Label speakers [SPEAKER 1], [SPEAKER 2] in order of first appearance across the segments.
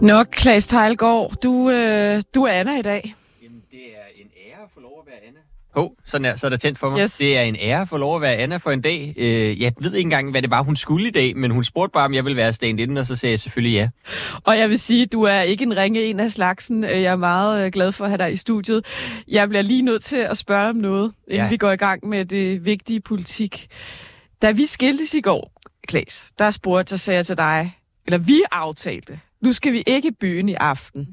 [SPEAKER 1] Nok, Klaas Tejlgaard, du, øh, du er Anna i dag.
[SPEAKER 2] Jamen, det er en ære at få lov at være Anna. Hov, sådan er, så er der tændt for mig.
[SPEAKER 1] Yes.
[SPEAKER 2] Det er en ære at få lov at være Anna for en dag. Øh, jeg ved ikke engang, hvad det var, hun skulle i dag, men hun spurgte bare, om jeg ville være stand inden, og så sagde jeg selvfølgelig ja.
[SPEAKER 1] Og jeg vil sige, du er ikke en ringe en af slagsen. Øh, Jeg er meget øh, glad for at have dig i studiet. Jeg bliver lige nødt til at spørge om noget, inden
[SPEAKER 2] Ja.
[SPEAKER 1] vi går i gang med det vigtige politik. Da vi skiltes i går, Klaas, der spurgte, så sagde jeg til dig, eller vi aftalte, nu skal vi ikke i byen i aften.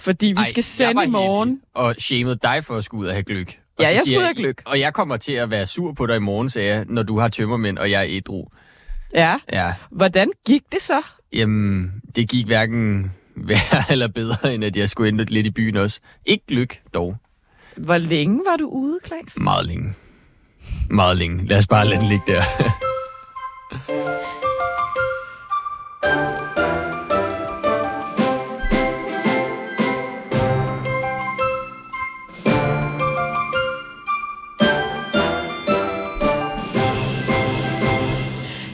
[SPEAKER 1] Fordi vi
[SPEAKER 2] Ej,
[SPEAKER 1] skal sende i morgen.
[SPEAKER 2] Og shamede dig for at skulle ud og have gløk. Og
[SPEAKER 1] Ja, jeg skulle ud og gløgg.
[SPEAKER 2] Og jeg kommer til at være sur på dig i morgen, sagde jeg, når du har tømmermænd, og jeg er ædru.
[SPEAKER 1] Ja.
[SPEAKER 2] Ja,
[SPEAKER 1] Hvordan gik det så?
[SPEAKER 2] jamen, det gik hverken værre eller bedre, end at jeg skulle ende lidt i byen også. Ikke gløk, dog.
[SPEAKER 1] Hvor længe var du ude, Klaas?
[SPEAKER 2] Meget længe. Meget længe. Lad os bare lade den ligge der.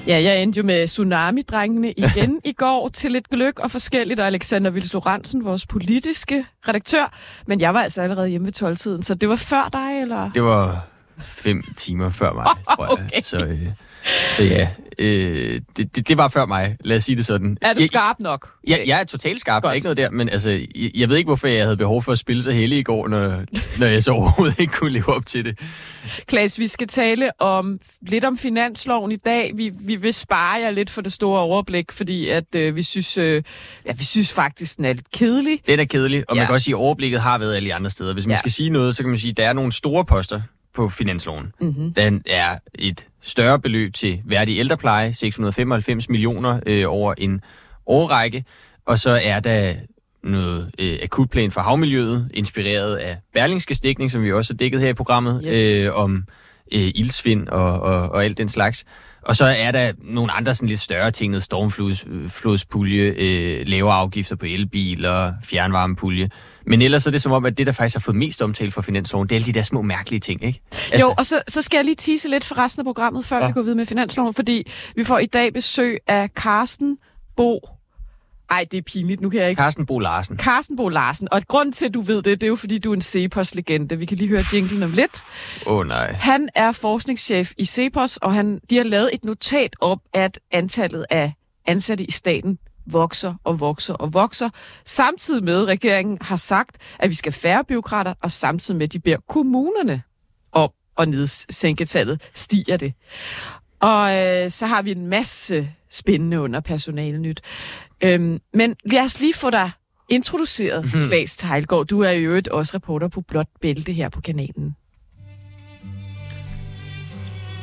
[SPEAKER 1] Ja, jeg endte jo med Tsunami-drengene igen i går til lidt gløk og forskelligt, og Alexander Vils Lorentzen, vores politiske redaktør. Men jeg var altså allerede hjemme ved 12-tiden, så det var før dig, eller?
[SPEAKER 2] Det var fem timer før mig, tror jeg. Så, øh, så ja, øh, det, det, det var før mig. Lad os sige det sådan.
[SPEAKER 1] Er du
[SPEAKER 2] jeg,
[SPEAKER 1] skarp nok?
[SPEAKER 2] jeg, jeg er totalt skarp, der er
[SPEAKER 1] Godt.
[SPEAKER 2] ikke noget der, men altså, jeg, jeg ved ikke, hvorfor jeg havde behov for at spille så heldig i går, når, når jeg så overhovedet ikke kunne leve op til det.
[SPEAKER 1] Klaas, vi skal tale om lidt om finansloven i dag. Vi, vi vil spare jer lidt for det store overblik, fordi at øh, vi synes, øh, ja, vi synes faktisk, den er lidt kedelig.
[SPEAKER 2] Den er kedelig, og ja. Man kan også sige, at overblikket har været alle andre steder. Hvis man
[SPEAKER 1] ja.
[SPEAKER 2] skal sige noget, så kan man sige, at der er nogle store poster på finansloven.
[SPEAKER 1] Mm-hmm.
[SPEAKER 2] Den er et større beløb til værdig ældrepleje, 695 millioner øh, over en årrække, og så er der noget øh, akutplan for havmiljøet, inspireret af Berlingske Stikning, som vi også har dækket her i programmet,
[SPEAKER 1] Yes.
[SPEAKER 2] øh, om øh, ildsvind og, og, og alt den slags. Og så er der nogle andre sådan lidt større ting, noget stormflodspulje, øh, lavere afgifter på elbiler, fjernvarmepulje. Men ellers er det som om, at det, der faktisk har fået mest omtale for finansloven, det er alle de der små mærkelige ting, ikke?
[SPEAKER 1] Altså. Jo, og så, så skal jeg lige tease lidt for resten af programmet, før ja.
[SPEAKER 2] Ja.
[SPEAKER 1] vi går videre med finansloven, fordi vi får i dag besøg af Carsten Bo. Ej, det er pinligt, nu kan jeg ikke.
[SPEAKER 2] Carsten Bo Larsen.
[SPEAKER 1] Carsten Bo Larsen. Og grund til, at du ved det, det er jo, fordi du er en Cepos-legende. Vi kan lige høre jinglen om lidt.
[SPEAKER 2] Åh oh, nej.
[SPEAKER 1] Han er forskningschef i Cepos, og han, de har lavet et notat om, at antallet af ansatte i staten vokser og vokser og vokser, samtidig med, at regeringen har sagt, at vi skal færre byråkrater, og samtidig med, at de beder kommunerne om at nedsænke tallet, stiger det. Og øh, så har vi en masse spændende under personalenyt. Øhm, men lad os lige få dig introduceret,
[SPEAKER 2] Mhm.
[SPEAKER 1] Klaas Tejlgaard. Du er i øvrigt også reporter på Blåt Bælte her på kanalen.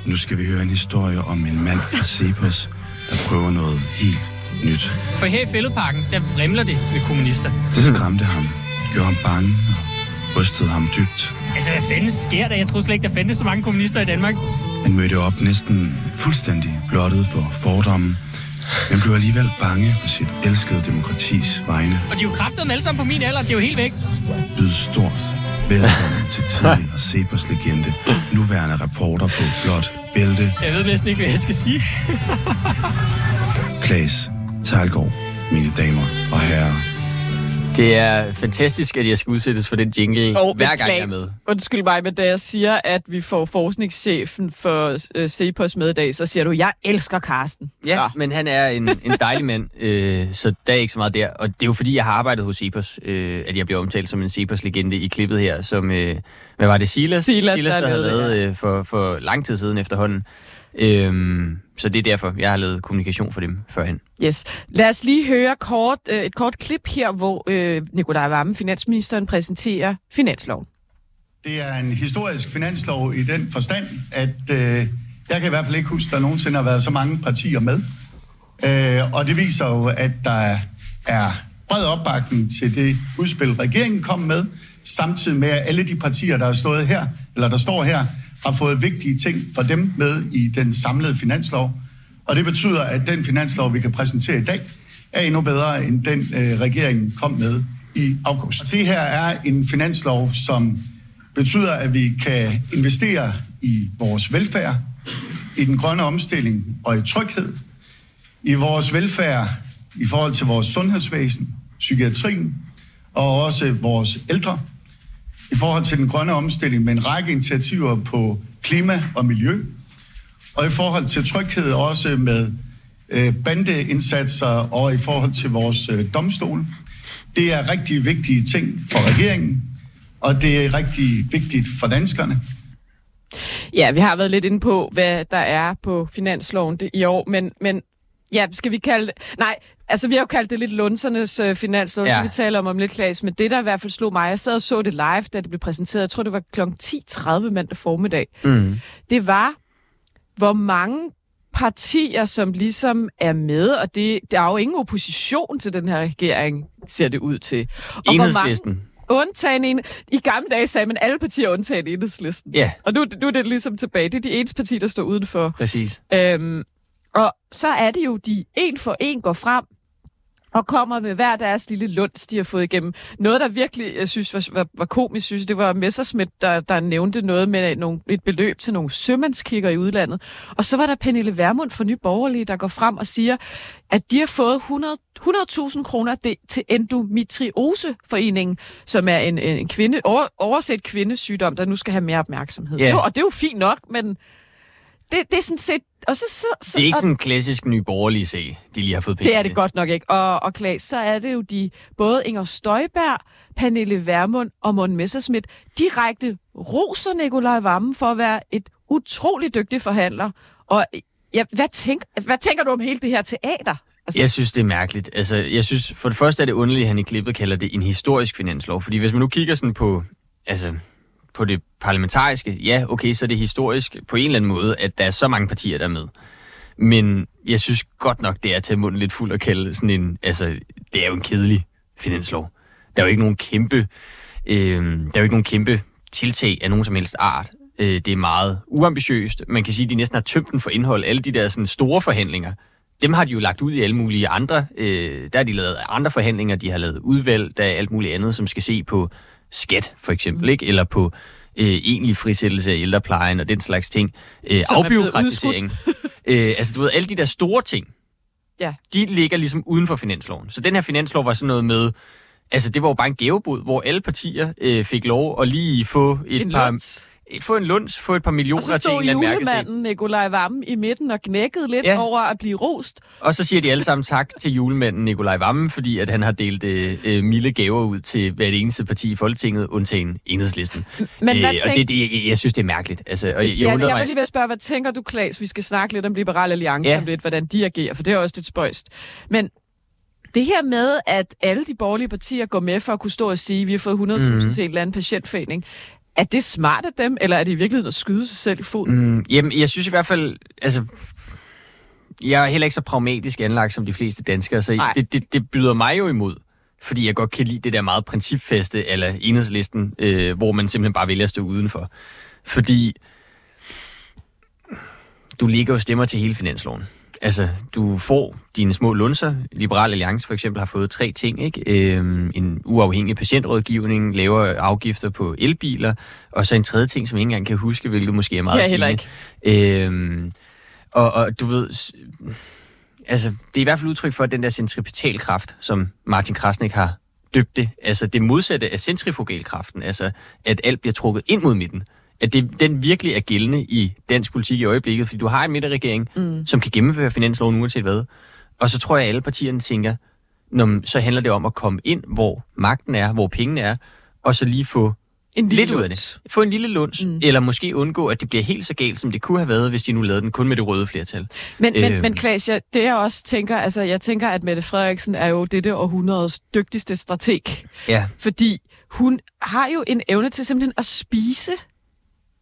[SPEAKER 3] Nu skal vi høre en historie om en mand fra Cepos, der prøver noget helt nyt.
[SPEAKER 4] For her i fældeparken, der vrimler det med kommunister.
[SPEAKER 3] Det skræmte ham, gjorde ham bange og rystede ham dybt.
[SPEAKER 4] Altså, hvad fanden sker der? Jeg troede slet ikke, der fandtes så mange kommunister i Danmark.
[SPEAKER 3] Han mødte op næsten fuldstændig blottet for fordomme, men blev alligevel bange på sit elskede demokratis vegne.
[SPEAKER 4] Og de er jo kraftedeme alle sammen på min alder. Det er jo helt væk.
[SPEAKER 3] Lyd stort. Velkommen til tidligere Cepos legende, nuværende reporter på Blot Bælte,
[SPEAKER 4] Jeg ved næsten ikke, hvad jeg skal sige.
[SPEAKER 3] Klaas Tejlgaard, mine damer og herrer.
[SPEAKER 2] Det er fantastisk, at jeg skal udsættes for den jingle,
[SPEAKER 1] Og
[SPEAKER 2] hver gang jeg er med.
[SPEAKER 1] Undskyld mig, men da jeg siger, at vi får forskningschefen for øh, Cepos med i dag, så siger du, jeg elsker Karsten.
[SPEAKER 2] Ja, men han er en, en dejlig mand, øh, så der er ikke så meget der. Og det er jo fordi, jeg har arbejdet hos Cepos, øh, at jeg bliver omtalt som en Cepos-legende i klippet her, som, øh, hvad var det, Silas?
[SPEAKER 1] Silas,
[SPEAKER 2] Silas
[SPEAKER 1] der
[SPEAKER 2] der, havde lavet øh, for, for lang tid siden efterhånden. Øhm, så det er derfor, jeg har lavet kommunikation for dem førhen.
[SPEAKER 1] Yes. Lad os lige høre kort, øh, et kort klip her, hvor øh, Nikolaj Vammen, finansministeren, præsenterer finansloven.
[SPEAKER 5] Det er en historisk finanslov i den forstand, at øh, jeg kan i hvert fald ikke huske, at der nogensinde har været så mange partier med. Øh, og det viser jo, at der er bred opbakning til det udspil, regeringen kom med, samtidig med, at alle de partier, der er stået her, eller der står her, har fået vigtige ting for dem med i den samlede finanslov. Og det betyder, at den finanslov, vi kan præsentere i dag, er endnu bedre end den, øh, regeringen kom med i august. Og det her er en finanslov, som betyder, at vi kan investere i vores velfærd, i den grønne omstilling og i tryghed, i vores velfærd i forhold til vores sundhedsvæsen, psykiatrien og også vores ældre. I forhold til den grønne omstilling med en række initiativer på klima og miljø. Og i forhold til tryghed også med øh, bandeindsatser og i forhold til vores øh, domstol. Det er rigtig vigtige ting for regeringen, og det er rigtig vigtigt for danskerne.
[SPEAKER 1] Ja, vi har været lidt inde på, hvad der er på finansloven det, i år, men, men ja, skal vi kalde det... Nej, altså vi har jo kaldt det lidt lunsernes øh, finanslov, ja. vi taler om om lidt, Klaas, men det der i hvert fald slog mig, jeg sad og så det live, da det blev præsenteret, jeg tror det var kl. 10.30 mandag formiddag, mm. det var, hvor mange partier, som ligesom er med, og det, der er jo ingen opposition til den her regering, ser det ud til.
[SPEAKER 2] Og Enhedslisten.
[SPEAKER 1] Hvor mange, undtagen en. I gamle dage sagde man alle partier undtagen enhedslisten.
[SPEAKER 2] Ja.
[SPEAKER 1] Og nu, nu er det ligesom tilbage. Det er de eneste partier, der står udenfor.
[SPEAKER 2] Præcis.
[SPEAKER 1] Øhm, og så er det jo, de en for en går frem og kommer med hver deres lille lunds, de har fået igennem. Noget, der virkelig, jeg synes, var, var, var komisk, synes, det var Messerschmidt, der, der nævnte noget med nogle, et beløb til nogle sømandskikker i udlandet. Og så var der Pernille Vermund fra Nye Borgerlige, der går frem og siger, at de har fået 100 100.000 kroner til Endometrioseforeningen, som er en, en kvinde, over, overset kvindesygdom, der nu skal have mere opmærksomhed.
[SPEAKER 2] Ja.
[SPEAKER 1] Jo, og det er jo fint nok, men det, det er sådan set... Og så, så, så,
[SPEAKER 2] Det er ikke sådan en klassisk ny borgerlig sag, de lige har fået penge
[SPEAKER 1] det er det godt nok ikke. Og, og Klaas, så er det jo de, både Inger Støjberg, Pernille Vermund og Morten Messerschmidt, direkte roser Nikolaj Vammen for at være et utrolig dygtig forhandler. Og ja, hvad, tænk, hvad tænker du om hele det her teater? Altså,
[SPEAKER 2] Jeg synes, det er mærkeligt. Altså, jeg synes, for det første er det underligt, at han i klippet kalder det en historisk finanslov. Fordi hvis man nu kigger sådan på, altså, på det parlamentariske, ja, okay, så er det historisk på en eller anden måde, at der er så mange partier, der er med. Men jeg synes godt nok, det er til munden lidt fuld at kalde sådan en, altså, det er jo en kedelig finanslov. Der er jo ikke nogen kæmpe, øh, der er jo ikke nogen kæmpe tiltag af nogen som helst art. Øh, det er meget uambitiøst. Man kan sige, at de næsten har tømt den for indhold. Alle de der sådan, store forhandlinger, dem har de jo lagt ud i alle mulige andre. Øh, der har de lavet andre forhandlinger, de har lavet udvalg, der er alt muligt andet, som skal se på skat, for eksempel, ikke? eller på øh, egentlig frisættelse af ældreplejen og den slags ting. Øh,
[SPEAKER 1] Som er
[SPEAKER 2] afbiokratisering. øh, altså, du ved, alle de der store ting,
[SPEAKER 1] Ja.
[SPEAKER 2] de ligger ligesom uden for finansloven. Så den her finanslov var sådan noget med, altså det var jo bare en gavebod, hvor alle partier øh, fik lov at lige få et
[SPEAKER 1] en
[SPEAKER 2] par...
[SPEAKER 1] lunds.
[SPEAKER 2] Få en lunds, få et par millioner
[SPEAKER 1] Og så
[SPEAKER 2] til en
[SPEAKER 1] stod
[SPEAKER 2] eller anden mærkesag.
[SPEAKER 1] julemanden Nikolaj Vammen i midten og knækkede lidt
[SPEAKER 2] Ja.
[SPEAKER 1] ja. over at blive rost.
[SPEAKER 2] Og så siger de alle sammen tak til julemanden Nikolaj Vammen, fordi at han har delt øh, øh, milde gaver ud til hvert eneste parti i Folketinget, undtagen enhedslisten.
[SPEAKER 1] Men hvad
[SPEAKER 2] og det, det, jeg synes, det er mærkeligt. Altså, og jeg, jeg,
[SPEAKER 1] Jeg, jeg,
[SPEAKER 2] undrer
[SPEAKER 1] jeg var lige ved at spørge, hvad tænker du, Klaas? Vi skal snakke lidt om Liberal Alliance
[SPEAKER 2] Ja.
[SPEAKER 1] ja. om lidt, hvordan de agerer, for det er også lidt spøjst. Men det her med, at alle de borgerlige partier går med for at kunne stå og sige, at vi har fået 100.000
[SPEAKER 2] Mhm.
[SPEAKER 1] mm. til en eller anden patientforening, er det smart af dem, eller er det i virkeligheden at skyde sig selv i foden? Mm.
[SPEAKER 2] Jamen, jeg synes i hvert fald, altså... Jeg er heller ikke så pragmatisk anlagt som de fleste danskere, så
[SPEAKER 1] Nej.
[SPEAKER 2] det, det, det byder mig jo imod. Fordi jeg godt kan lide det der meget principfaste, eller enhedslisten, øh, hvor man simpelthen bare vælger at stå udenfor. Fordi du ligger jo stemmer til hele finansloven. Altså, du får dine små lunser. Liberal Alliance for eksempel har fået tre ting, ikke? Øhm, en uafhængig patientrådgivning, lavere afgifter på elbiler, og så en tredje ting, som jeg ikke engang kan huske, hvilket måske er meget
[SPEAKER 1] Jeg heller
[SPEAKER 2] sigende. Øhm, og, og du ved, altså, det er i hvert fald udtryk for den der centripetalkraft, som Martin Krasnik har døbt det. Altså det modsatte af centrifugalkraften, altså at alt bliver trukket ind mod midten. At det, den virkelig er gældende i dansk politik i øjeblikket, fordi du har en midterregering, mm. som kan gennemføre finansloven uanset hvad. Og så tror jeg, at alle partierne tænker, Nå, men så handler det om at komme ind, hvor magten er, hvor pengene er, og så lige få
[SPEAKER 1] En lille
[SPEAKER 2] lidt ud af
[SPEAKER 1] lunds.
[SPEAKER 2] det. Få en lille lunds, mm. eller måske undgå, at det bliver helt så galt, som det kunne have været, hvis de nu lavede den kun med det røde flertal.
[SPEAKER 1] Men, men,
[SPEAKER 2] Øhm.
[SPEAKER 1] men Klaas, jeg, det jeg også tænker, altså jeg tænker, at Mette Frederiksen er jo dette århundredes dygtigste strateg.
[SPEAKER 2] Ja,
[SPEAKER 1] Fordi hun har jo en evne til simpelthen at spise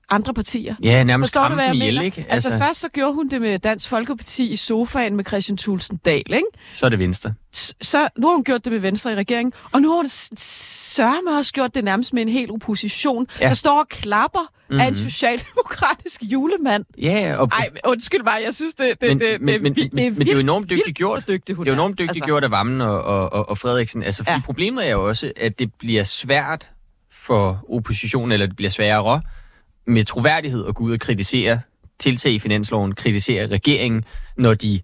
[SPEAKER 1] andre partier.
[SPEAKER 2] ja nærmest
[SPEAKER 1] Forstår du, hvad jeg
[SPEAKER 2] ihjel,
[SPEAKER 1] mener?
[SPEAKER 2] ikke?
[SPEAKER 1] Altså, altså først så gjorde hun det med Dansk Folkeparti i sofaen med Christian Thulsen Dahl, ikke?
[SPEAKER 2] så er det venstre.
[SPEAKER 1] Så nu har hun gjort det med Venstre i regeringen, og nu har hun sørme også gjort det nærmest med en hel opposition,
[SPEAKER 2] Ja.
[SPEAKER 1] der står og klapper mm-hmm. af en
[SPEAKER 2] Mhm.
[SPEAKER 1] socialdemokratisk julemand.
[SPEAKER 2] Ja, og
[SPEAKER 1] Ej, undskyld mig, jeg synes, det, det,
[SPEAKER 2] men,
[SPEAKER 1] det,
[SPEAKER 2] men,
[SPEAKER 1] det,
[SPEAKER 2] men,
[SPEAKER 1] vildt-
[SPEAKER 2] men, men, men det er jo enormt dygtigt gjort.
[SPEAKER 1] dygtig
[SPEAKER 2] Det er jo enormt dygtigt
[SPEAKER 1] altså.
[SPEAKER 2] gjort af Vammen og, og, og, og Frederiksen. Altså. Ja. problemet er jo også, at det bliver svært for oppositionen, eller det bliver sværere med troværdighed at gå ud og kritisere tiltag i finansloven, kritisere regeringen, når de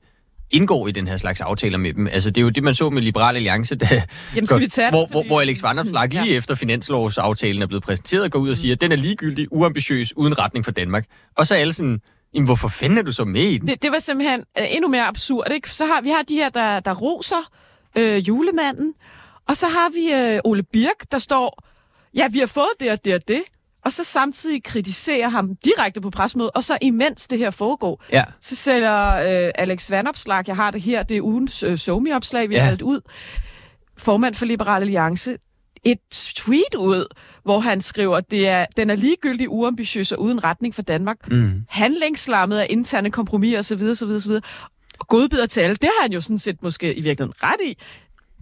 [SPEAKER 2] indgår i den her slags aftaler med dem. Altså, det er jo det, man så med Liberal Alliance, da,
[SPEAKER 1] Jamen, skal vi tage
[SPEAKER 2] hvor, hvor, hvor Alex Vanderslag
[SPEAKER 1] Ja.
[SPEAKER 2] lige efter finanslovsaftalen er blevet præsenteret, går ud og siger, at den er ligegyldig, uambitiøs, uden retning for Danmark. Og så er alle sådan, jamen, hvorfor fanden er du så med i den?
[SPEAKER 1] Det, det var simpelthen øh, endnu mere absurd. Ikke? Så har vi har de her, der, der roser øh, julemanden, og så har vi øh, Ole Birk, der står, ja, vi har fået det og det og det, og så samtidig kritiserer ham direkte på presmødet, og så imens det her foregår,
[SPEAKER 2] Ja.
[SPEAKER 1] så sætter øh, Alex Vandopslag, jeg har det her, det er ugens øh, somi-opslag, vi har
[SPEAKER 2] Ja.
[SPEAKER 1] valgt ud, formand for Liberal Alliance, et tweet ud, hvor han skriver, det er, den er ligegyldig, uambitiøs og uden retning for Danmark.
[SPEAKER 2] Mm.
[SPEAKER 1] Handlingsslammet af interne kompromiser osv. osv., osv. Og godbider til alle, det har han jo sådan set måske i virkeligheden ret i.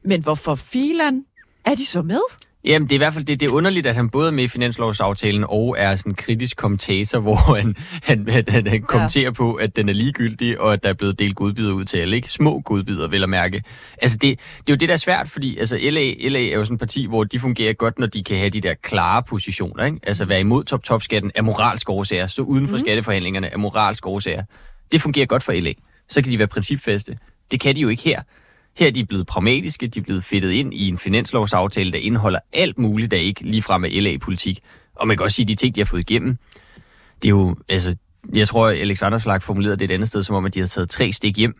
[SPEAKER 1] Men hvorfor filan er de så med?
[SPEAKER 2] Jamen, det er i hvert fald det, det er underligt, at han både er med i finanslovsaftalen og er sådan en kritisk kommentator, hvor han, han, han, han, han kommenterer på, at den er ligegyldig, og at der er blevet delt godbidder ud til alle. Ikke? Små godbidder, vel at mærke. Altså, det, det er jo det, der er svært, fordi altså, LA, LA er jo sådan et parti, hvor de fungerer godt, når de kan have de der klare positioner. Ikke? Altså, være imod top-top-skatten er moralsk årsager. Stå uden for mm. skatteforhandlingerne er moralsk årsager. Det fungerer godt for LA. Så kan de være principfaste. Det kan de jo ikke her. Her er de blevet pragmatiske, de er blevet fedtet ind i en finanslovsaftale, der indeholder alt muligt, der ikke ligefrem er LA-politik. Og man kan også sige, at de ting, de har fået igennem, det er jo, altså, jeg tror, at Alex Vanderslag formulerede det et andet sted, som om, at de har taget tre stik hjem.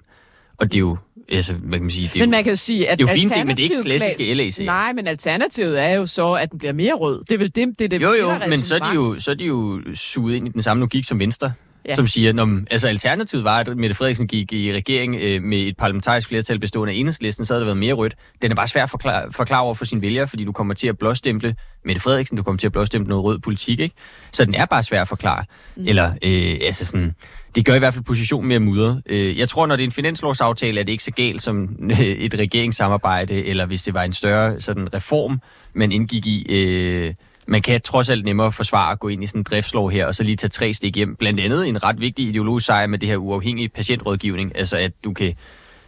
[SPEAKER 2] Og det er jo, altså, hvad kan man sige, det er
[SPEAKER 1] Men
[SPEAKER 2] jo,
[SPEAKER 1] man kan jo sige, at
[SPEAKER 2] det er jo fine ting, men det er ikke klassiske LA-sager.
[SPEAKER 1] Nej, men alternativet er jo så, at den bliver mere rød. Det er vel det, det, er det
[SPEAKER 2] jo, jo, men så er, de jo, så er de jo suget ind i den samme logik som Venstre,
[SPEAKER 1] Ja.
[SPEAKER 2] som siger, når, altså alternativet var, at Mette Frederiksen gik i regering øh, med et parlamentarisk flertal bestående af enhedslisten, så havde det været mere rødt. Den er bare svær at forklare, forklare over for sine vælgere, fordi du kommer til at blåstemple Mette Frederiksen, du kommer til at blåstemple noget rød politik, ikke? Så den er bare svær at forklare. Mm. Eller, øh, altså sådan, det gør i hvert fald positionen mere mudret. Øh, jeg tror, når det er en finanslovsaftale, er det ikke så galt som øh, et regeringssamarbejde, eller hvis det var en større sådan reform, man indgik i. Øh, man kan trods alt nemmere forsvare at gå ind i sådan en driftslov her, og så lige tage tre stik hjem. Blandt andet en ret vigtig ideologisk sejr med det her uafhængige patientrådgivning, altså at du kan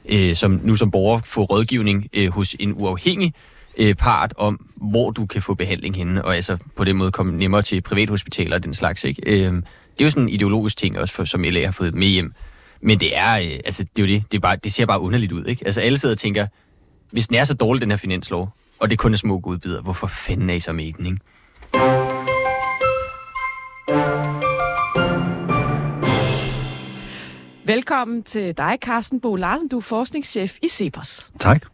[SPEAKER 2] øh, som, nu som borger få rådgivning øh, hos en uafhængig øh, part om, hvor du kan få behandling henne, og altså på den måde komme nemmere til privathospitaler og den slags. Ikke? Øh, det er jo sådan en ideologisk ting også, for, som LA har fået med hjem. Men det er, øh, altså, det er jo det, det, er bare, det ser bare underligt ud. Ikke? Altså alle sidder og tænker, hvis den er så dårlig, den her finanslov, og det kun er små godbidder, hvorfor fanden er I så med den, ikke?
[SPEAKER 1] Velkommen til dig, Carsten Bo Larsen. Du er forskningschef i CEPOS.
[SPEAKER 6] Tak.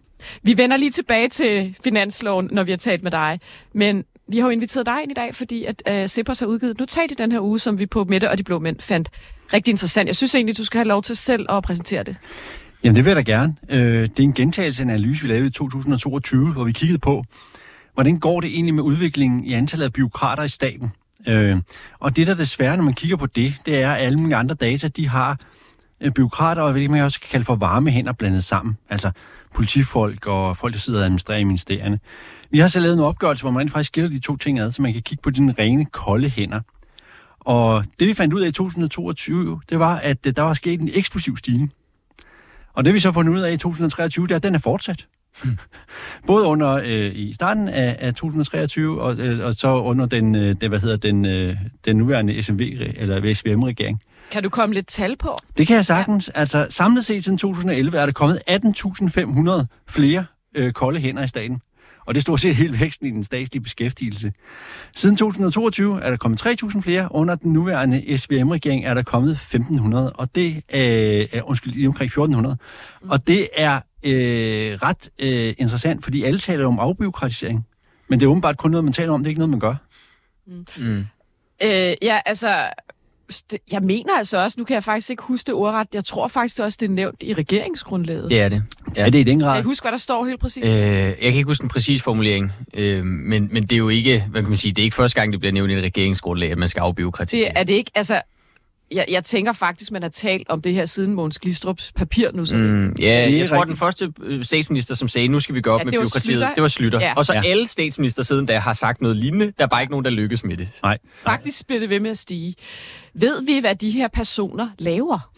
[SPEAKER 1] Vi vender lige tilbage til finansloven, når vi har talt med dig. Men vi har jo inviteret dig ind i dag, fordi at uh, CEPOS har udgivet et notat i den her uge, som vi på Mette og de Blå Mænd fandt rigtig interessant. Jeg synes egentlig, du skal have lov til selv at præsentere det.
[SPEAKER 6] Jamen, det vil jeg da gerne. Øh, det er en gentagelse af en analyse, vi lavede i 2022, hvor vi kiggede på, hvordan går det egentlig med udviklingen i antallet af byråkrater i staten. Øh, og det, der desværre, når man kigger på det, det er, at alle mine andre data, de har øh, byråkrater, og hvad man også kan kalde for varme hænder blandet sammen. Altså politifolk og folk, der sidder og administrerer i ministerierne. Vi har så lavet en opgørelse, hvor man rent faktisk skiller de to ting ad, så man kan kigge på de rene kolde hænder. Og det, vi fandt ud af i 2022, det var, at øh, der var sket en eksplosiv stigning. Og det vi så har fundet ud af i 2023, det er, at den er fortsat. Både under øh, i starten af, af 2023 og, øh, og så under den, øh, det, hvad hedder den, øh, den nuværende SMV eller SVM-regering.
[SPEAKER 1] Kan du komme lidt tal på?
[SPEAKER 6] Det kan jeg sagtens. Ja. Altså samlet set siden 2011 er der kommet 18.500 flere øh, kolde hænder i staten. Og det er stort set hele væksten i den statslige beskæftigelse. Siden 2022 er der kommet 3.000 flere. Under den nuværende SVM-regering er der kommet 1.500, og det øh, er undskyld, lige omkring 1.400. Mm. Og det er øh, ret øh, interessant, fordi alle taler om afbiokratisering. Men det er åbenbart kun noget, man taler om, det er ikke noget, man gør.
[SPEAKER 2] Mm. mm.
[SPEAKER 1] Øh, ja, altså... Jeg mener altså også, nu kan jeg faktisk ikke huske det ordret, jeg tror faktisk også, det er nævnt i regeringsgrundlaget.
[SPEAKER 2] Det er det.
[SPEAKER 6] Ja, det er i den
[SPEAKER 1] Kan
[SPEAKER 6] grad.
[SPEAKER 1] I huske, hvad der står helt præcis?
[SPEAKER 2] Øh, jeg kan ikke huske en præcis formulering, øh, men, men det er jo ikke, hvad kan man sige, det er ikke første gang, det bliver nævnt i et regeringsgrundlag, at man skal afbiokratisere.
[SPEAKER 1] Det er det ikke. Altså, jeg, jeg tænker faktisk, man har talt om det her siden Mogens Glistrups papir nu. Så
[SPEAKER 2] Mm, ja,
[SPEAKER 6] Det er
[SPEAKER 2] jeg tror,
[SPEAKER 6] rigtigt.
[SPEAKER 2] den første øh, statsminister, som sagde, nu skal vi gå op
[SPEAKER 1] Ja,
[SPEAKER 2] med
[SPEAKER 1] det
[SPEAKER 2] byråkratiet, det var Slytter.
[SPEAKER 1] Ja.
[SPEAKER 2] Og så
[SPEAKER 6] Ja.
[SPEAKER 2] ja. alle statsminister siden da har sagt noget lignende. Der er bare ikke nogen, der lykkes med det.
[SPEAKER 6] Nej.
[SPEAKER 1] faktisk bliver det ved med at stige. Ved vi, hvad de her personer laver?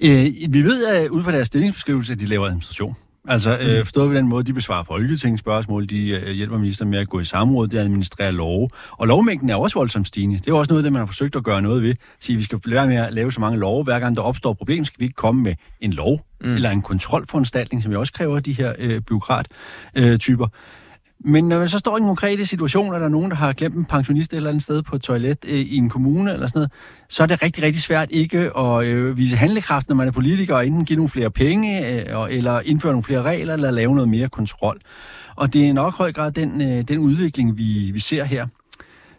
[SPEAKER 6] Øh, vi ved at ud fra deres stillingsbeskrivelse, at de laver administration. Altså øh, forstået på den måde, de besvarer folketingsspørgsmål, de øh, hjælper ministeren med at gå i samråd, de administrerer love. Og lovmængden er også voldsomt stigende. Det er jo også noget det, man har forsøgt at gøre noget ved. Sige, vi skal lære med at lave så mange love. Hver gang der opstår et problem, skal vi ikke komme med en lov. mm. eller en kontrolforanstaltning, som jeg også kræver de her øh, byråkrat-typer. Øh, typer. Men når man så står i en konkret situation, at der er nogen, der har glemt en pensionist et eller andet sted på et toilet øh, i en kommune eller sådan noget, så er det rigtig, rigtig svært ikke at øh, vise handlekraft, når man er politiker, og enten give nogle flere penge, øh, eller indføre nogle flere regler, eller lave noget mere kontrol. Og det er nok høj grad den, øh, den udvikling, vi, vi ser her.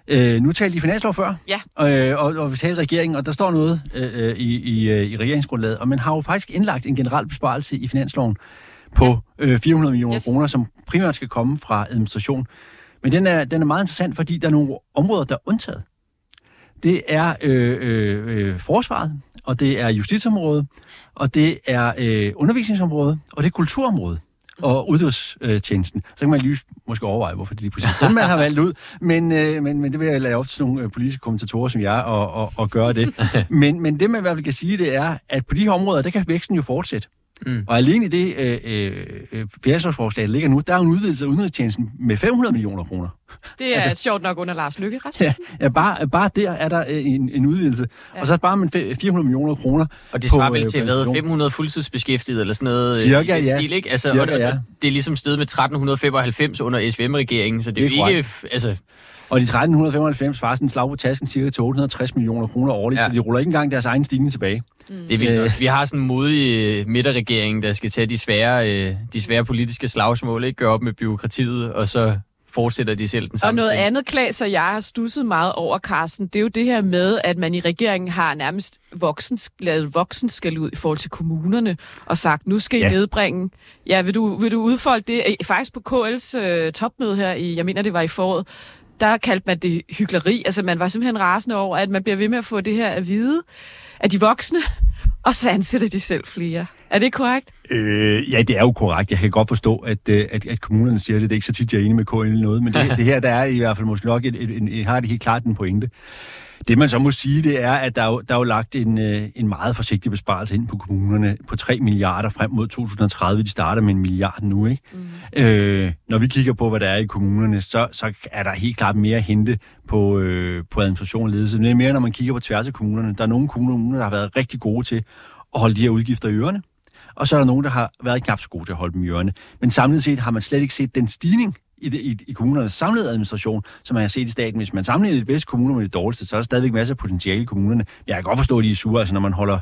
[SPEAKER 6] Øh, nu talte I finanslov før,
[SPEAKER 1] Ja.
[SPEAKER 6] øh, og, og vi talte regeringen, og der står noget øh, øh, i, i, øh, i regeringsgrundlaget, og man har jo faktisk indlagt en generel besparelse i finansloven på øh, 400 millioner
[SPEAKER 1] Yes.
[SPEAKER 6] kroner, som primært skal komme fra administration. Men den er, den er meget interessant, fordi der er nogle områder, der er undtaget. Det er øh, øh, øh, forsvaret, og det er justitsområdet, og det er øh, undervisningsområdet, og det er kulturområdet og uddrifstjenesten. Så kan man lige måske overveje, hvorfor det lige præcis den, man har valgt ud. Men, øh, men, men det vil jeg lade op til nogle øh, politiske kommentatorer som jeg og, og, og gøre det. Men, men det, man i hvert fald kan sige, det er, at på de her områder, der kan væksten jo fortsætte. Mm. Og alene i det øh, øh, finanslovsforslag, der ligger nu, der er en udvidelse af udenrigstjenesten med 500 millioner kroner.
[SPEAKER 1] Det er altså, sjovt nok under Lars Lykke, Rasmus.
[SPEAKER 6] Ja, ja bare, bare der er der øh, en, en udvidelse. Ja. Og så sparer man fe- 400 millioner kroner.
[SPEAKER 2] Og det svarer vel
[SPEAKER 6] øh,
[SPEAKER 2] til hvad,
[SPEAKER 6] inflation.
[SPEAKER 2] 500 fuldtidsbeskæftigede eller sådan noget? øh,
[SPEAKER 6] Cirka, ja.
[SPEAKER 2] Stil, ikke? Altså,
[SPEAKER 6] Cirka,
[SPEAKER 2] og, og,
[SPEAKER 6] ja.
[SPEAKER 2] det er ligesom steget med 1395 under SVM-regeringen, så det,
[SPEAKER 6] Det
[SPEAKER 2] er jo ikke... Altså,
[SPEAKER 6] Og de 1395 svarer sådan en slag på tasken cirka til 860 millioner kroner årligt, ja. Så de ruller ikke engang deres egen stigning tilbage.
[SPEAKER 2] det er vildt
[SPEAKER 6] Øh.
[SPEAKER 2] Vi har sådan en modig øh, midterregering, der skal tage de svære, øh, de svære politiske slagsmål, ikke? Gøre op med byråkratiet, og så fortsætter de selv den
[SPEAKER 1] Og
[SPEAKER 2] samme
[SPEAKER 1] noget
[SPEAKER 2] ting.
[SPEAKER 1] andet, Klaas og jeg har stusset meget over, Carsten, det er jo det her med, at man i regeringen har nærmest voksen, lavet voksenskæld ud i forhold til kommunerne, og sagt, nu skal I
[SPEAKER 6] Ja.
[SPEAKER 1] nedbringe. Ja, vil du, vil du udfolde det? Faktisk på KL's øh, topmøde her, i, jeg mener det var i foråret, der kaldte man det hyggeleri. Altså man var simpelthen rasende over, at man bliver ved med at få det her at vide af de voksne, og så ansætter de selv flere. Er det korrekt?
[SPEAKER 6] Øh, ja, det er jo korrekt. Jeg kan godt forstå, at, øh, at, at kommunerne siger det. Det er ikke så tit, jeg er enig med KL eller noget, men det, det her, der er i hvert fald måske nok, et, et, et, et, har det helt klart en pointe. Det man så må sige, det er, at der er jo, der er jo lagt en, øh, en meget forsigtig besparelse ind på kommunerne på 3 milliarder frem mod 2030. De starter med en milliard nu, ikke? Mm. Øh, når vi kigger på, hvad der er i kommunerne, så, så er der helt klart mere at hente på, øh, på administration og ledelse. Men det er mere, når man kigger på tværs af kommunerne. Der er nogle kommuner, der har været rigtig gode til at holde de her udgifter i ørerne. Og så er der nogen, der har været knap så gode til at holde dem i ørerne. Men samlet set har man slet ikke set den stigning i, det, i, i kommunernes samlede administration, som man har set i staten. Hvis man sammenligner de bedste kommuner med de dårligste, så er der stadigvæk masser af potentiale i kommunerne. Jeg kan godt forstå, at de er sure, altså når man holder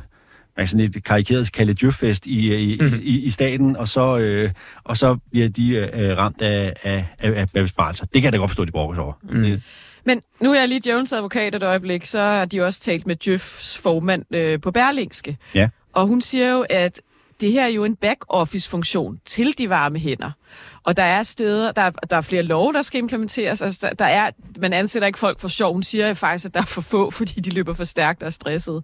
[SPEAKER 6] man kan sådan et karikeret kalde djøffest i, i, mm. i, i staten, og så, øh, og så bliver de øh, ramt af, af, af, af besparelser. Det kan jeg da godt forstå, at de brokker sig over. Mm.
[SPEAKER 1] Men nu er jeg lige Jones advokat et øjeblik, så har de også talt med Jøfs formand øh, på Berlingske.
[SPEAKER 6] Ja.
[SPEAKER 1] Og hun siger jo, at det her er jo en back-office-funktion til de varme hænder. Og der er steder, der, er- der er flere love, der skal implementeres. Altså, der, der er, man ansætter ikke folk for sjov. Hun siger faktisk, at der er for få, fordi de løber for stærkt og er stressede.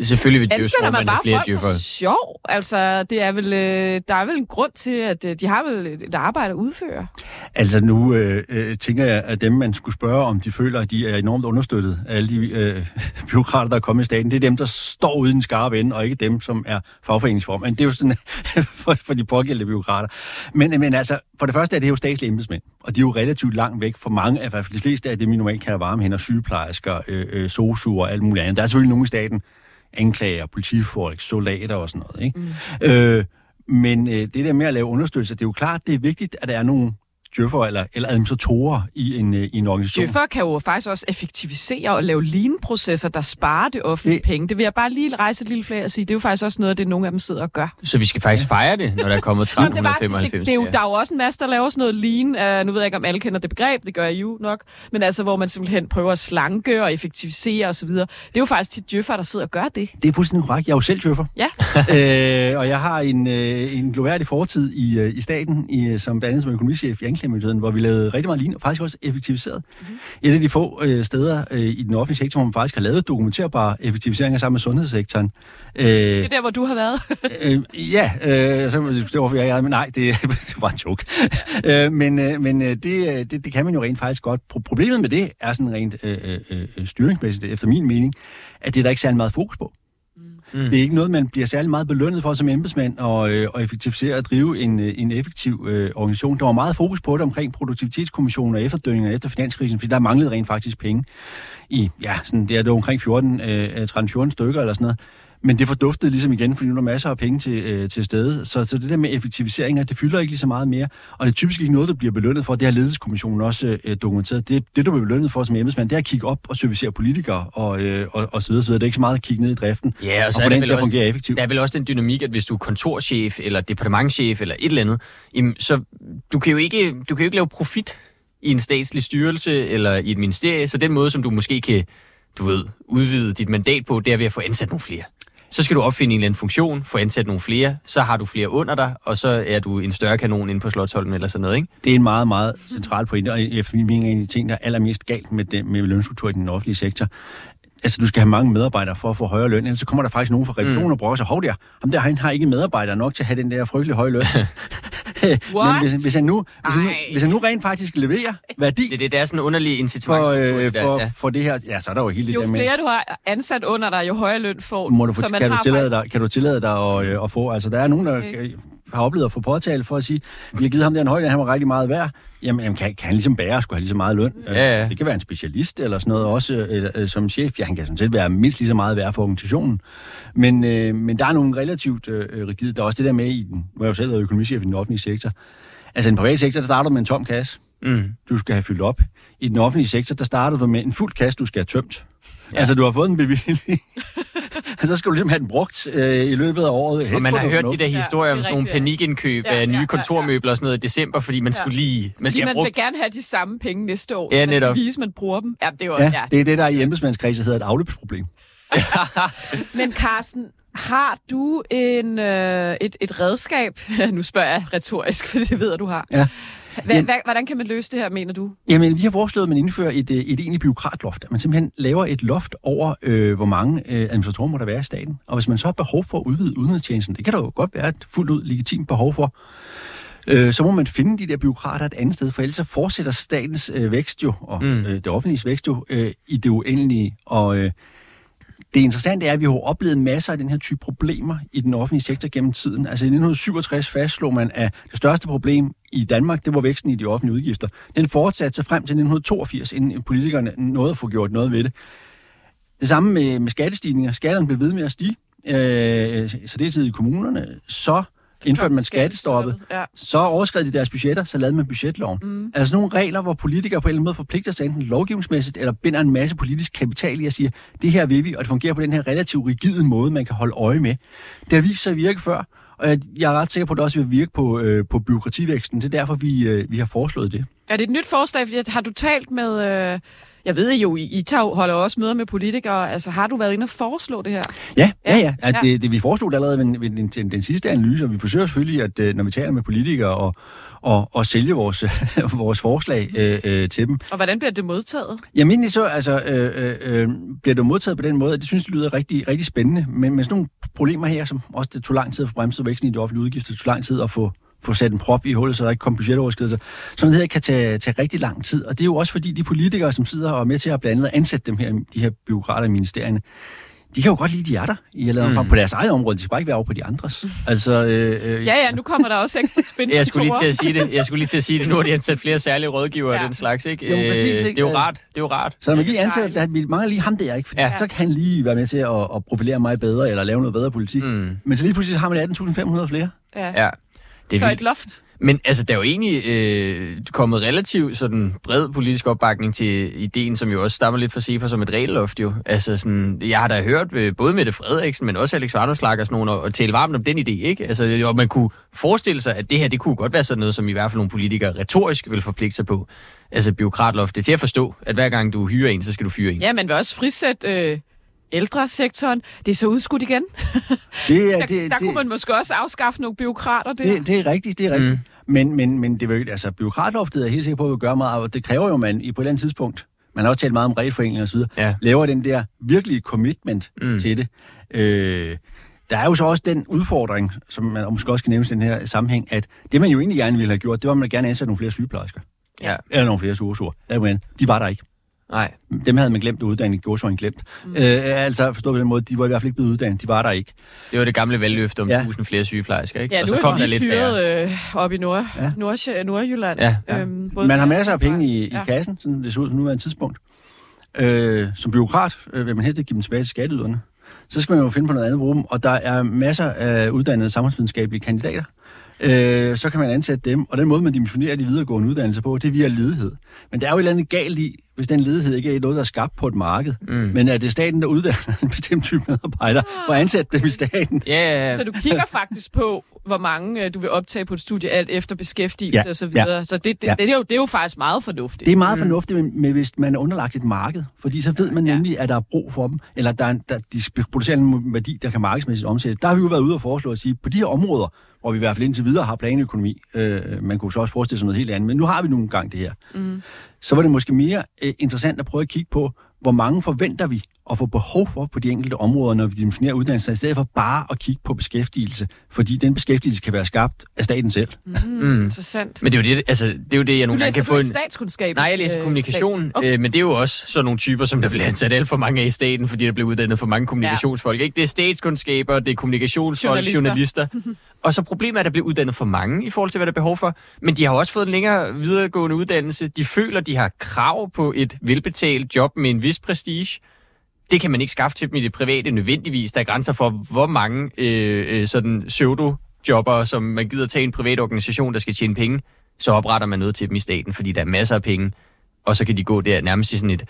[SPEAKER 2] Selvfølgelig vil
[SPEAKER 1] Ansætter man bare
[SPEAKER 2] flere
[SPEAKER 1] folk for sjov? Altså, det er vel, øh, der er vel en grund til, at øh, de har vel et arbejde at udføre.
[SPEAKER 6] Altså nu øh, øh, tænker jeg, at dem, man skulle spørge, om de føler, at de er enormt understøttet af alle de øh, byråkrater, der er kommet i staten, det er dem, der står uden den skarpe ende, og ikke dem, som er fagforeningsform. Men det er jo sådan for, for de pågældende byråkrater. Men, men altså, for det første er det jo statslige embedsmænd, og de er jo relativt langt væk fra mange, af i hvert fald de fleste af dem, vi normalt kalder varmehænder, sygeplejersker, øh, øh, sosuer og alt muligt andet. Der er selvfølgelig nogle i staten, anklager, politifolk, soldater og sådan noget. Ikke? Mm. Øh, men øh, det der med at lave understøttelse, det er jo klart, det er vigtigt, at der er nogle djøffer eller, eller administratorer i en, øh, i en organisation.
[SPEAKER 1] Djøffer kan jo faktisk også effektivisere og lave lean-processer, der sparer det offentlige
[SPEAKER 6] Det-
[SPEAKER 1] penge. Det vil jeg bare lige rejse et lille flag og sige. Det er jo faktisk også noget af det, nogle af dem sidder og gør.
[SPEAKER 2] Så vi skal faktisk fejre det, når der er kommet
[SPEAKER 1] Nå, det, var, det,
[SPEAKER 2] 1395.
[SPEAKER 1] det er jo, der er jo også en masse, der laver sådan noget lean. Uh, nu ved jeg ikke, om alle kender det begreb. Det gør jeg jo nok. Men altså, hvor man simpelthen prøver at slanke og effektivisere osv. Det er jo faktisk de djøffer, der sidder og gør det.
[SPEAKER 6] Det er fuldstændig korrekt. Jeg er jo selv djøffer.
[SPEAKER 1] Ja.
[SPEAKER 6] øh, og jeg har en, øh, en gloværdig fortid i, øh, i staten, i, som blandt andet som økonomichef i anklagemyndigheden, hvor vi lavede rigtig meget lignende, og faktisk også effektiviseret. Mm-hmm. Et af de få øh, steder øh, i den offentlige sektor, hvor man faktisk har lavet dokumenterbare effektiviseringer sammen med sundhedssektoren. Øh,
[SPEAKER 1] Det er der, hvor du har været.
[SPEAKER 6] øh, ja, øh, så kan man diskutere, hvorfor jeg er, men nej, det, det var en joke. øh, men øh, men øh, det, øh, det, det kan man jo rent faktisk godt. Pro- Problemet med det er sådan rent øh, øh, øh, styringsmæssigt, efter min mening, at det er der ikke særlig meget fokus på. Mm. Det er ikke noget, man bliver særlig meget belønnet for som embedsmand og, øh, og effektivisere og drive en, øh, en effektiv øh, organisation. Der var meget fokus på det omkring produktivitetskommissioner og efterdønningerne efter finanskrisen, fordi der manglede rent faktisk penge i, ja, sådan, det er det omkring 14, øh, 13-14 stykker eller sådan noget. Men det forduftede ligesom igen, fordi nu er der masser af penge til, øh, til stede. Så, så det der med effektiviseringer, det fylder ikke lige så meget mere. Og det er typisk ikke noget, der bliver belønnet for. Det har ledelseskommissionen også øh, dokumenteret. Det, det, du bliver belønnet for som embedsmand, det er at kigge op og servicere politikere og, øh, og, og så videre, så videre. Det er ikke så meget at kigge ned i driften
[SPEAKER 2] Ja, og så
[SPEAKER 6] og
[SPEAKER 2] er
[SPEAKER 6] få
[SPEAKER 2] det
[SPEAKER 6] den til at
[SPEAKER 2] også-
[SPEAKER 6] fungere effektivt.
[SPEAKER 2] Der er vel også den dynamik, at hvis du er kontorchef eller departementchef eller et eller andet, jamen, så du kan, jo ikke, du kan jo ikke lave profit i en statslig styrelse eller i et ministerie, så den måde, som du måske kan, du ved, udvide dit mandat på, det er ved at få ansat nogle flere. Så skal du opfinde en eller anden funktion, få ansat nogle flere, så har du flere under dig, og så er du en større kanon inde på Slottsholmen eller sådan noget, ikke?
[SPEAKER 6] Det er en meget, meget central pointe, og jeg mener en af de ting, der er allermest galt med, det, med lønstruktur i den offentlige sektor. Altså, du skal have mange medarbejdere for at få højere løn, ellers så kommer der faktisk nogen fra revisionen mm. og brokker sig, hov der, ham der, han har ikke medarbejdere nok til at have den der frygtelig høje løn. Men hvis, hvis, han nu, hvis, han nu, hvis han nu rent faktisk leverer værdi
[SPEAKER 2] Det, det, det er sådan en underlig incitament.
[SPEAKER 6] for, øh, for,
[SPEAKER 2] ja.
[SPEAKER 6] for det her, ja, så er der jo hele det
[SPEAKER 1] Jo
[SPEAKER 6] der med...
[SPEAKER 1] flere du har ansat under dig, jo højere løn får
[SPEAKER 6] Må du få,
[SPEAKER 1] Så man
[SPEAKER 6] kan, du
[SPEAKER 1] har
[SPEAKER 6] tillade
[SPEAKER 1] faktisk-
[SPEAKER 6] dig, kan du tillade dig at, øh, at få... Altså, der er nogen, der
[SPEAKER 1] Okay.
[SPEAKER 6] Har oplevet at få påtale for at sige, vi har givet ham den højde, han var rigtig meget værd. Jamen, jamen kan, kan han ligesom bære, skulle have lige så meget løn? Øh,
[SPEAKER 2] Ja, ja.
[SPEAKER 6] Det kan være en specialist eller sådan noget også øh, øh, som chef. Ja, han kan sådan set være mindst lige så meget værd for organisationen. Men, øh, men der er nogle relativt øh, rigide. Der er også det der med, i den, nu har jeg jo selv været økonomichef i den offentlige sektor. Altså, i den private sektor, der starter du med en tom kasse,
[SPEAKER 2] Mm.
[SPEAKER 6] du skal have fyldt op. I den offentlige sektor, der starter du med en fuld kasse, du skal have tømt. Ja. Altså, du har fået en bevilling. så skal du ligesom have den brugt øh, i løbet af året. Helst
[SPEAKER 2] Og man har
[SPEAKER 6] noget
[SPEAKER 2] hørt de der
[SPEAKER 1] Ja,
[SPEAKER 2] historier
[SPEAKER 1] det
[SPEAKER 2] om
[SPEAKER 1] er
[SPEAKER 2] sådan nogle
[SPEAKER 1] ja.
[SPEAKER 2] panikindkøb
[SPEAKER 1] Ja, ja,
[SPEAKER 2] af nye
[SPEAKER 1] ja, ja.
[SPEAKER 2] kontormøbler og sådan noget i december, fordi man
[SPEAKER 1] Ja.
[SPEAKER 2] skulle lige... Man
[SPEAKER 1] Fordi
[SPEAKER 2] skal have
[SPEAKER 1] man
[SPEAKER 2] brugt
[SPEAKER 1] vil gerne have de samme penge næste år.
[SPEAKER 2] Ja,
[SPEAKER 1] Man skal
[SPEAKER 2] netop.
[SPEAKER 1] vise, at man bruger dem. Ja, det var,
[SPEAKER 6] Ja,
[SPEAKER 1] ja.
[SPEAKER 6] det er det, der i embedsmandskredse hedder et afløbsproblem.
[SPEAKER 1] Men Carsten, har du en, øh, et, et redskab? nu spørger jeg retorisk, for det ved jeg, du har.
[SPEAKER 6] Ja.
[SPEAKER 1] Hva, hva, hvordan kan man løse det her, mener du?
[SPEAKER 6] Jamen, vi har foreslået, at man indfører et, øh, et egentlig byråkratloft. At man simpelthen laver et loft over, øh, hvor mange øh, administratorer må der være i staten. Og hvis man så har behov for at udvide udenrigstjenesten, det kan der jo godt være et fuldt ud legitimt behov for, øh, så må man finde de der byråkrater et andet sted, for ellers så fortsætter statens øh, vækst jo, og
[SPEAKER 2] mm.
[SPEAKER 6] øh, det offentlige vækst jo, øh, i det uendelige. Og øh, det interessante er, at vi har oplevet masser af den her type problemer i den offentlige sektor gennem tiden. Altså i 1967 fastslog man, at det største problem i Danmark, det var væksten i de offentlige udgifter. Den fortsatte sig frem til 1982, inden politikerne nåede at få gjort noget ved det. Det samme med, med skattestigninger. Skatterne blev ved med at stige, øh, så det er tid i kommunerne. Så indførte man skattestoppet.
[SPEAKER 1] Ja.
[SPEAKER 6] Så overskred de deres budgetter, så lavede man budgetloven. Mm. Altså nogle regler, hvor politikere på en eller anden måde forpligter sig enten lovgivningsmæssigt, eller binder en masse politisk kapital i at sige, det her vil vi, og det fungerer på den her relativt rigide måde, man kan holde øje med. Det har vist sig at virke før, og jeg, jeg er ret sikker på, at det også vil virke på, øh, på byråkrativæksten. Det er derfor, vi, øh, vi har foreslået det.
[SPEAKER 1] Er det et nyt forslag? Fordi har du talt med... Øh, jeg ved jo, I, I tager, holder også møder med politikere. Altså, har du været inde og foreslå det her?
[SPEAKER 6] Ja, ja, ja.
[SPEAKER 1] Ja.
[SPEAKER 6] Det, det, vi foreslog det allerede ved, ved den, den, den sidste analyse, og vi forsøger selvfølgelig, at øh, når vi taler med politikere, og, og, og sælge vores, vores forslag øh, øh, til dem.
[SPEAKER 1] Og hvordan bliver det modtaget?
[SPEAKER 6] Jamen egentlig så altså, øh, øh, øh, bliver det modtaget på den måde, at det synes, det lyder rigtig, rigtig spændende. Men med sådan nogle problemer her, som også det tog lang tid at få bremset væksten i de offentlige udgifter, det tog lang tid at få, få sat en prop i hullet, så der ikke kom budgetoverskridelser. Sådan noget her kan tage, tage rigtig lang tid. Og det er jo også fordi, de politikere, som sidder og er med til at blandt andet ansætte dem her, de her byråkrater i ministerierne, de kan jo godt lide, de er der i eller andet mm. på deres eget område. De skal bare ikke være over på de andres. Altså, øh, øh,
[SPEAKER 1] Ja, ja, nu kommer der også ekstra spændende
[SPEAKER 2] Jeg skulle lige til at sige det. Jeg skulle lige til at sige det. Nu har de ansat flere særlige rådgivere
[SPEAKER 1] Ja.
[SPEAKER 2] og den slags, ikke?
[SPEAKER 6] Jo, præcis,
[SPEAKER 2] Øh,
[SPEAKER 6] ikke?
[SPEAKER 2] Det er jo rart. Det er jo rart.
[SPEAKER 6] Så når man lige
[SPEAKER 1] Det er
[SPEAKER 6] ansætter, der, vi mangler lige ham der, ikke? Fordi
[SPEAKER 2] Ja.
[SPEAKER 6] så kan han lige være med til at, at profilere mig bedre, eller lave noget bedre politik. Mm.
[SPEAKER 2] Mm.
[SPEAKER 6] Men så lige pludselig så har man 18.500 flere.
[SPEAKER 1] Ja.
[SPEAKER 2] Ja. Det
[SPEAKER 1] Så
[SPEAKER 2] er
[SPEAKER 1] et
[SPEAKER 2] vildt.
[SPEAKER 1] loft.
[SPEAKER 2] Men altså, der er jo egentlig øh, kommet relativt sådan bred politisk opbakning til ideen, som jo også stammer lidt fra SEPA som et regelloft jo. Altså sådan, jeg har da hørt øh, både Mette Frederiksen, men også Alex Varnopslag og sådan nogen, og, og tale varmt om den idé, ikke? Altså, og man kunne forestille sig, at det her, det kunne godt være sådan noget, som i hvert fald nogle politikere retorisk vil forpligte sig på. Altså, byråkratloft, det er til at forstå, at hver gang du hyrer en, så skal du fyre en.
[SPEAKER 1] Ja, man vil også frisætte øh, ældresektoren. Det er så udskudt igen.
[SPEAKER 6] Det, er,
[SPEAKER 1] Der,
[SPEAKER 6] det,
[SPEAKER 1] der
[SPEAKER 6] det,
[SPEAKER 1] kunne man måske også afskaffe nogle byråkrater der.
[SPEAKER 6] det, det er rigtigt, det er rigtigt. Mm. Men, men, men det vil, altså, byråkratloftet er helt sikker på, at vil gøre meget, og det kræver jo, at man i på et eller andet tidspunkt, man har også talt meget om regelforeninger osv.,
[SPEAKER 2] Ja.
[SPEAKER 6] laver den der virkelige commitment
[SPEAKER 2] Mm.
[SPEAKER 6] til det. Øh, der er jo så også den udfordring, som man måske også kan nævne i den her sammenhæng, at det man jo egentlig gerne ville have gjort, det var, at man gerne ansætte nogle flere sygeplejersker.
[SPEAKER 2] Ja.
[SPEAKER 6] Eller nogle flere sosuer. De var der ikke.
[SPEAKER 2] Nej.
[SPEAKER 6] Dem havde man glemt at uddanne, i godsøjne glemt. Mm. Øh, altså forstået på den måde, de var i hvert fald ikke blevet uddannet, de var der ikke.
[SPEAKER 2] Det var det gamle valgløfte om
[SPEAKER 6] Ja.
[SPEAKER 2] 1000 flere sygeplejersker, ikke?
[SPEAKER 1] Ja,
[SPEAKER 2] og
[SPEAKER 1] nu
[SPEAKER 2] så kom
[SPEAKER 1] de
[SPEAKER 2] der lidt
[SPEAKER 1] fyret øh, op i Nord,
[SPEAKER 6] Ja.
[SPEAKER 1] Nord, Nordjylland.
[SPEAKER 2] Ja,
[SPEAKER 6] ja.
[SPEAKER 1] Øhm, både
[SPEAKER 6] Man har masser af penge i, i
[SPEAKER 1] Ja.
[SPEAKER 6] kassen, sådan det ser ud på nuværende tidspunkt. Øh, som byråkrat øh, vil man helst ikke give dem tilbage til skatteyderne. så skal man jo finde på noget andet dem, og der er masser af uddannede samfundsvidenskabelige kandidater. Øh, så kan man ansætte dem, og den måde, man dimensionerer de videregående uddannelser på, det er via ledighed. Men der er jo et eller andet galt i, hvis den ledighed ikke er noget, der er skabt på et marked, mm. men at det er staten, der uddanner en bestemt type medarbejder, for at ansætte dem i staten.
[SPEAKER 2] Ja, ja, ja.
[SPEAKER 1] Så du kigger faktisk på, hvor mange øh, du vil optage på et studie, alt efter beskæftigelse
[SPEAKER 6] Ja,
[SPEAKER 1] og så videre.
[SPEAKER 6] ja,
[SPEAKER 1] Så det, det,
[SPEAKER 6] ja.
[SPEAKER 1] det, er jo, det er jo faktisk meget fornuftigt.
[SPEAKER 6] Det er meget fornuftigt, men, men hvis man er underlagt et marked, fordi så ved man
[SPEAKER 1] Ja.
[SPEAKER 6] nemlig, at der er brug for dem, eller der, er, der de producerer en værdi, der kan markedsmæssigt omsættes. Der har vi jo været ude og foreslå at sige, på de her områder, hvor vi i hvert fald indtil videre har planøkonomi, øh, man kunne så også forestille sig noget helt andet, men nu har vi nogle gang det her. Mm. Så var det måske mere øh, interessant at prøve at kigge på, hvor mange forventer vi at få behov for på de enkelte områder, når vi dimensionerer uddannelser, i stedet for bare at kigge på beskæftigelse, fordi den beskæftigelse kan være skabt af staten selv.
[SPEAKER 1] mm. Interessant.
[SPEAKER 2] Men det er jo det, altså, det, er jo det jeg nogle gange kan få
[SPEAKER 1] en statskundskab?
[SPEAKER 2] Nej, jeg læser
[SPEAKER 1] øh,
[SPEAKER 2] kommunikation?
[SPEAKER 1] Okay.
[SPEAKER 2] øh, men det er jo også sådan nogle typer, som der bliver ansat alt for mange af i staten, fordi der bliver uddannet for mange kommunikationsfolk. Ikke? Det er statskundskaber, det er kommunikationsfolk,
[SPEAKER 1] Journalister.
[SPEAKER 2] journalister. Og så problemet er, at der bliver uddannet for mange i forhold til, hvad der er behov for. Men de har også fået en længere videregående uddannelse. De føler, de har krav på et velbetalt job med en vis prestige. Det kan man ikke skaffe til dem i det private nødvendigvis. Der er grænser for, hvor mange øh, øh sådan pseudo-jobber, som man gider tage i en privat organisation, der skal tjene penge, så opretter man noget til dem i staten, fordi der er masser af penge, og så kan de gå der nærmest i sådan et,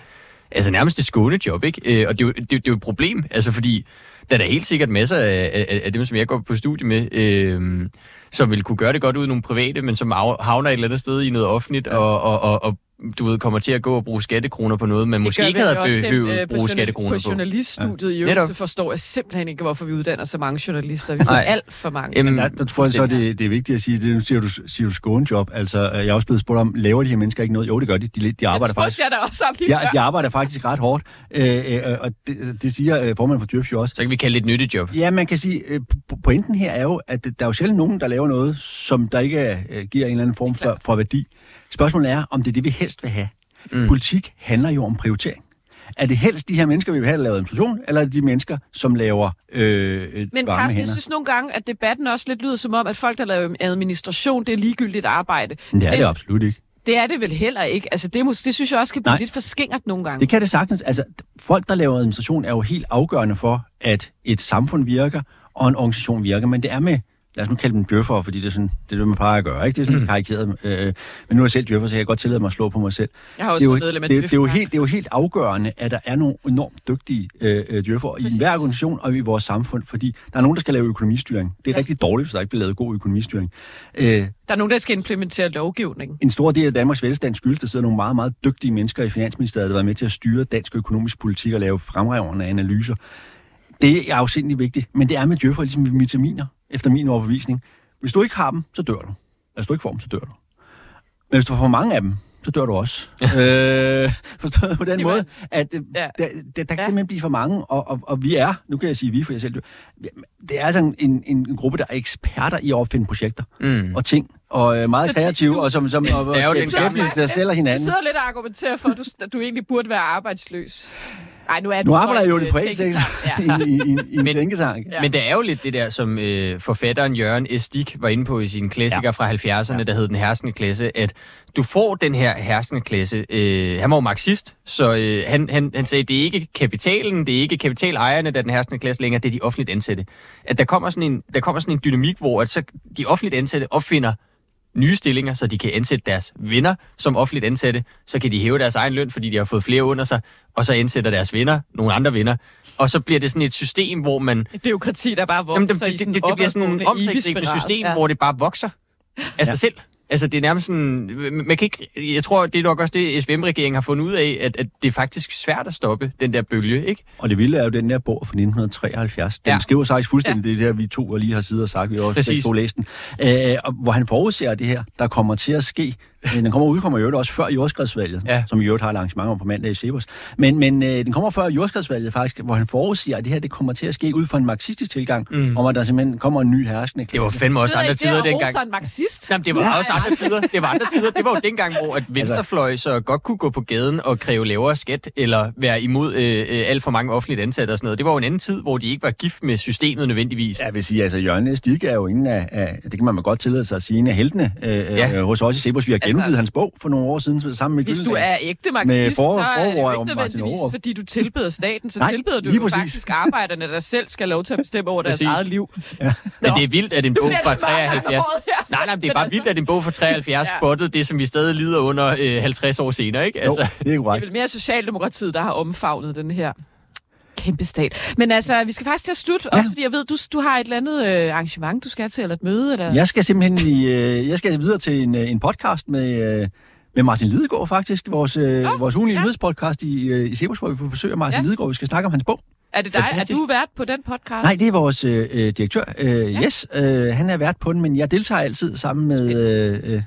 [SPEAKER 2] altså nærmest et skånejob, ikke? Øh, og det er, jo, det, det er jo et problem, altså fordi der er da helt sikkert masser af, af, af dem, som jeg går på studie med, øh, som vil kunne gøre det godt ud i nogle private, men som af- havner et eller andet sted i noget offentligt, ja. og, og, og, og du ved, kommer til at gå og bruge skattekroner på noget, man måske
[SPEAKER 1] gør
[SPEAKER 2] ikke havde behøvet
[SPEAKER 1] øh,
[SPEAKER 2] at
[SPEAKER 1] på
[SPEAKER 2] bruge skattekroner
[SPEAKER 1] på
[SPEAKER 2] på.
[SPEAKER 1] journaliststudiet i
[SPEAKER 2] Netop.
[SPEAKER 1] øvrigt, så forstår jeg simpelthen ikke, hvorfor vi uddanner så mange journalister. Vi har alt for mange.
[SPEAKER 2] Jamen,
[SPEAKER 6] Der, der tror jeg så, det, det er vigtigt at sige, det, nu siger du, siger du skånejob. Altså, øh, jeg er også blevet spurgt om, laver de her mennesker ikke noget? Jo, det gør de. De, de arbejder
[SPEAKER 1] det
[SPEAKER 6] faktisk
[SPEAKER 1] jeg da også om
[SPEAKER 6] de, de arbejder faktisk ret hårdt, øh, øh, og det, det siger øh, formanden for Djøf jo også.
[SPEAKER 2] Så kan vi kalde det et nyttejob.
[SPEAKER 6] Ja, man kan sige, øh, po- pointen her er jo, at der er jo sjældent nogen, der laver noget, som der ikke øh, giver en eller anden form for, for værdi. Spørgsmålet er, om det er det, vi helst vil have. Mm. Politik handler jo om prioritering. Er det helst de her mennesker, vi vil have, der laver administration, eller er det de mennesker, som laver øh, et
[SPEAKER 1] Men
[SPEAKER 6] varme
[SPEAKER 1] Carsten, jeg synes nogle gange, at debatten også lidt lyder som om, at folk, der laver administration, det er ligegyldigt arbejde.
[SPEAKER 6] Men det er det
[SPEAKER 1] Men
[SPEAKER 6] absolut ikke.
[SPEAKER 1] Det er det vel heller ikke. Altså, det, mås- det synes jeg også kan blive
[SPEAKER 6] Nej.
[SPEAKER 1] lidt for skingert nogle gange.
[SPEAKER 6] Det kan det sagtens. Altså, folk, der laver administration, er jo helt afgørende for, at et samfund virker, og en organisation virker. Men det er med, lad os nu kalde dem djøffere, fordi det er, sådan, det er det, man plejer at gøre. Ikke? Det er sådan mm. karikeret. Øh, men nu er jeg selv djøffer, så jeg kan godt tillade mig at slå på mig selv.
[SPEAKER 1] Jeg har
[SPEAKER 6] det er
[SPEAKER 1] også
[SPEAKER 6] jo,
[SPEAKER 1] været medlem af
[SPEAKER 6] det, det, er jo helt, det er jo helt afgørende, at der er nogle enormt dygtige øh, øh, djøffere i hver organisation og i vores samfund, fordi der er nogen, der skal lave økonomistyring. Det er ja. rigtig dårligt, hvis der ikke bliver lavet god økonomistyring. Øh,
[SPEAKER 1] Der er nogen, der skal implementere lovgivning.
[SPEAKER 6] en stor del af Danmarks velstand skyldes, der sidder nogle meget, meget dygtige mennesker i Finansministeriet, der har været med til at styre dansk økonomisk politik og lave fremragende analyser. Det er afsindelig vigtigt, men det er med djøffer ligesom med vitaminer, efter min overbevisning. Hvis du ikke har dem, så dør du. Hvis du ikke får dem, så dør du. Men hvis du får for mange af dem, så dør du også. øh, forstået på den
[SPEAKER 1] Jamen,
[SPEAKER 6] måde, at øh,
[SPEAKER 1] ja.
[SPEAKER 6] der, der, der kan
[SPEAKER 1] Ja.
[SPEAKER 6] simpelthen blive for mange, og, og, og vi er, nu kan jeg sige vi, for jeg selv dør, det er altså en, en, en gruppe, der er eksperter i at opfinde projekter
[SPEAKER 2] Mm.
[SPEAKER 6] og ting, og øh, meget
[SPEAKER 1] Så
[SPEAKER 6] kreative,
[SPEAKER 1] du-
[SPEAKER 6] og som, som og, og
[SPEAKER 2] Det er jo
[SPEAKER 6] skal
[SPEAKER 2] den
[SPEAKER 6] beskæftige
[SPEAKER 2] gamle-
[SPEAKER 6] sig selv og
[SPEAKER 1] Du
[SPEAKER 6] hinanden.
[SPEAKER 1] sidder lidt og argumenterer for, at du, du egentlig burde være arbejdsløs. Nej, nu er
[SPEAKER 6] Nu arbejder jeg jo i
[SPEAKER 1] en,
[SPEAKER 6] det
[SPEAKER 1] øh,
[SPEAKER 6] private sektor.
[SPEAKER 1] Ja.
[SPEAKER 6] i, i, i, i en
[SPEAKER 2] Men-
[SPEAKER 6] tænketank.
[SPEAKER 1] Ja.
[SPEAKER 2] Men det er jo lidt det der, som øh, forfatteren Jørgen Estik var inde på i sin klassiker ja. fra 70'erne, ja. der hed Den herskende klasse, at du får den her herskende klasse. Øh, han var jo marxist, så øh, han, han, han sagde, det er ikke kapitalen, det er ikke kapitalejerne, der er den herskende klasse længere, det er de offentligt ansatte. At der kommer sådan en, der kommer sådan en dynamik, hvor at så de offentligt ansatte opfinder nye stillinger, så de kan ansætte deres venner som offentligt ansatte. Så kan de hæve deres egen løn, fordi de har fået flere under sig, og så ansætter deres venner nogle andre venner. Og så bliver det sådan et system, hvor man
[SPEAKER 1] Et byråkrati, der bare vokser
[SPEAKER 2] Jamen, det, det,
[SPEAKER 1] sådan
[SPEAKER 2] det, det bliver sådan en
[SPEAKER 1] spiral.
[SPEAKER 2] system,
[SPEAKER 1] Ja.
[SPEAKER 2] hvor det bare vokser af sig selv. Altså, det er nærmest sådan... Man kan ikke, jeg tror, det er nok også det, SVM-regeringen har fundet ud af, at, at det er faktisk svært at stoppe den der bølge, ikke?
[SPEAKER 6] Og det vilde er jo den der bog fra 1973. Den
[SPEAKER 2] Ja.
[SPEAKER 6] skriver faktisk fuldstændig ja. det der, vi to lige har siddet og sagt. Vi har også
[SPEAKER 2] Præcis.
[SPEAKER 6] begge to læst den. Øh, og hvor han forudser det her, der kommer til at ske. Øh, Den kommer udkommer jo også før jordskredsvalget,
[SPEAKER 2] Ja.
[SPEAKER 6] ja. som i øvrigt har et arrangement om på mandag i Sebers. Men, men øh, den kommer før jordskredsvalget faktisk, hvor han forudsiger, at det her det kommer til at ske ud fra en marxistisk tilgang, mm. om at der simpelthen kommer en ny herskende
[SPEAKER 2] Det var fandme også andre tider dengang.
[SPEAKER 1] roser en marxist?
[SPEAKER 2] Jamen, det var ja,
[SPEAKER 6] Ja,
[SPEAKER 2] også andre tider. Det var andre tider. Det var jo dengang, hvor at venstrefløj så godt kunne gå på gaden og kræve lavere skat, eller være imod øh, øh, alt for mange offentligt ansatte og sådan noget. Det var jo en anden tid, hvor de ikke var gift med systemet nødvendigvis.
[SPEAKER 6] Jeg vil sige, altså Jørgen Stig er jo ingen af, af, det kan man godt tillade sig at sige, en af heltene øh,
[SPEAKER 2] Ja.
[SPEAKER 6] ja. hos os i Sebers. Vi har
[SPEAKER 1] Altså,
[SPEAKER 6] udgivet hans bog for nogle år siden sammen med
[SPEAKER 1] Hvis du er ægte marxist,
[SPEAKER 6] for-
[SPEAKER 1] så er det jo
[SPEAKER 6] om
[SPEAKER 1] ikke nødvendigvis, fordi du tilbeder staten, så
[SPEAKER 6] Nej,
[SPEAKER 1] tilbeder du jo
[SPEAKER 6] præcis.
[SPEAKER 1] faktisk arbejderne, der selv skal have lov til at bestemme over deres eget liv.
[SPEAKER 2] Men det er vildt, at en bog fra
[SPEAKER 1] det bare
[SPEAKER 2] 73...
[SPEAKER 1] langhåret her.
[SPEAKER 2] Nej, nej, det er bare
[SPEAKER 1] altså-
[SPEAKER 2] vildt, at en bog fra 73
[SPEAKER 1] Ja.
[SPEAKER 2] spottede det, som vi stadig lider under øh, 50 år senere, ikke? Altså,
[SPEAKER 6] Jo, det er
[SPEAKER 1] Det
[SPEAKER 6] korrekt.
[SPEAKER 1] er vel mere Socialdemokratiet, der har omfavnet den her kæmpe stat. Men altså, vi skal faktisk til at slutte, ja. også fordi jeg ved, du, du har et eller andet øh, arrangement, du skal til, eller et møde, eller...
[SPEAKER 6] Jeg skal simpelthen i, øh, jeg skal videre til en, øh, en podcast med, øh, med Martin Lidegaard faktisk, vores, øh,
[SPEAKER 1] Nå,
[SPEAKER 6] vores ugenlige
[SPEAKER 1] ja.
[SPEAKER 6] nyhedspodcast i, øh, i Sebers, hvor vi får besøg af Martin
[SPEAKER 1] Ja.
[SPEAKER 6] Lidegaard. Vi skal snakke om hans bog.
[SPEAKER 1] er det dig?
[SPEAKER 2] fantastisk.
[SPEAKER 1] Er du vært på den podcast?
[SPEAKER 6] Nej, det er vores øh, øh, direktør, øh,
[SPEAKER 1] Ja.
[SPEAKER 6] ja. Yes. Øh, han er vært på den, men jeg deltager altid sammen med øh, øh,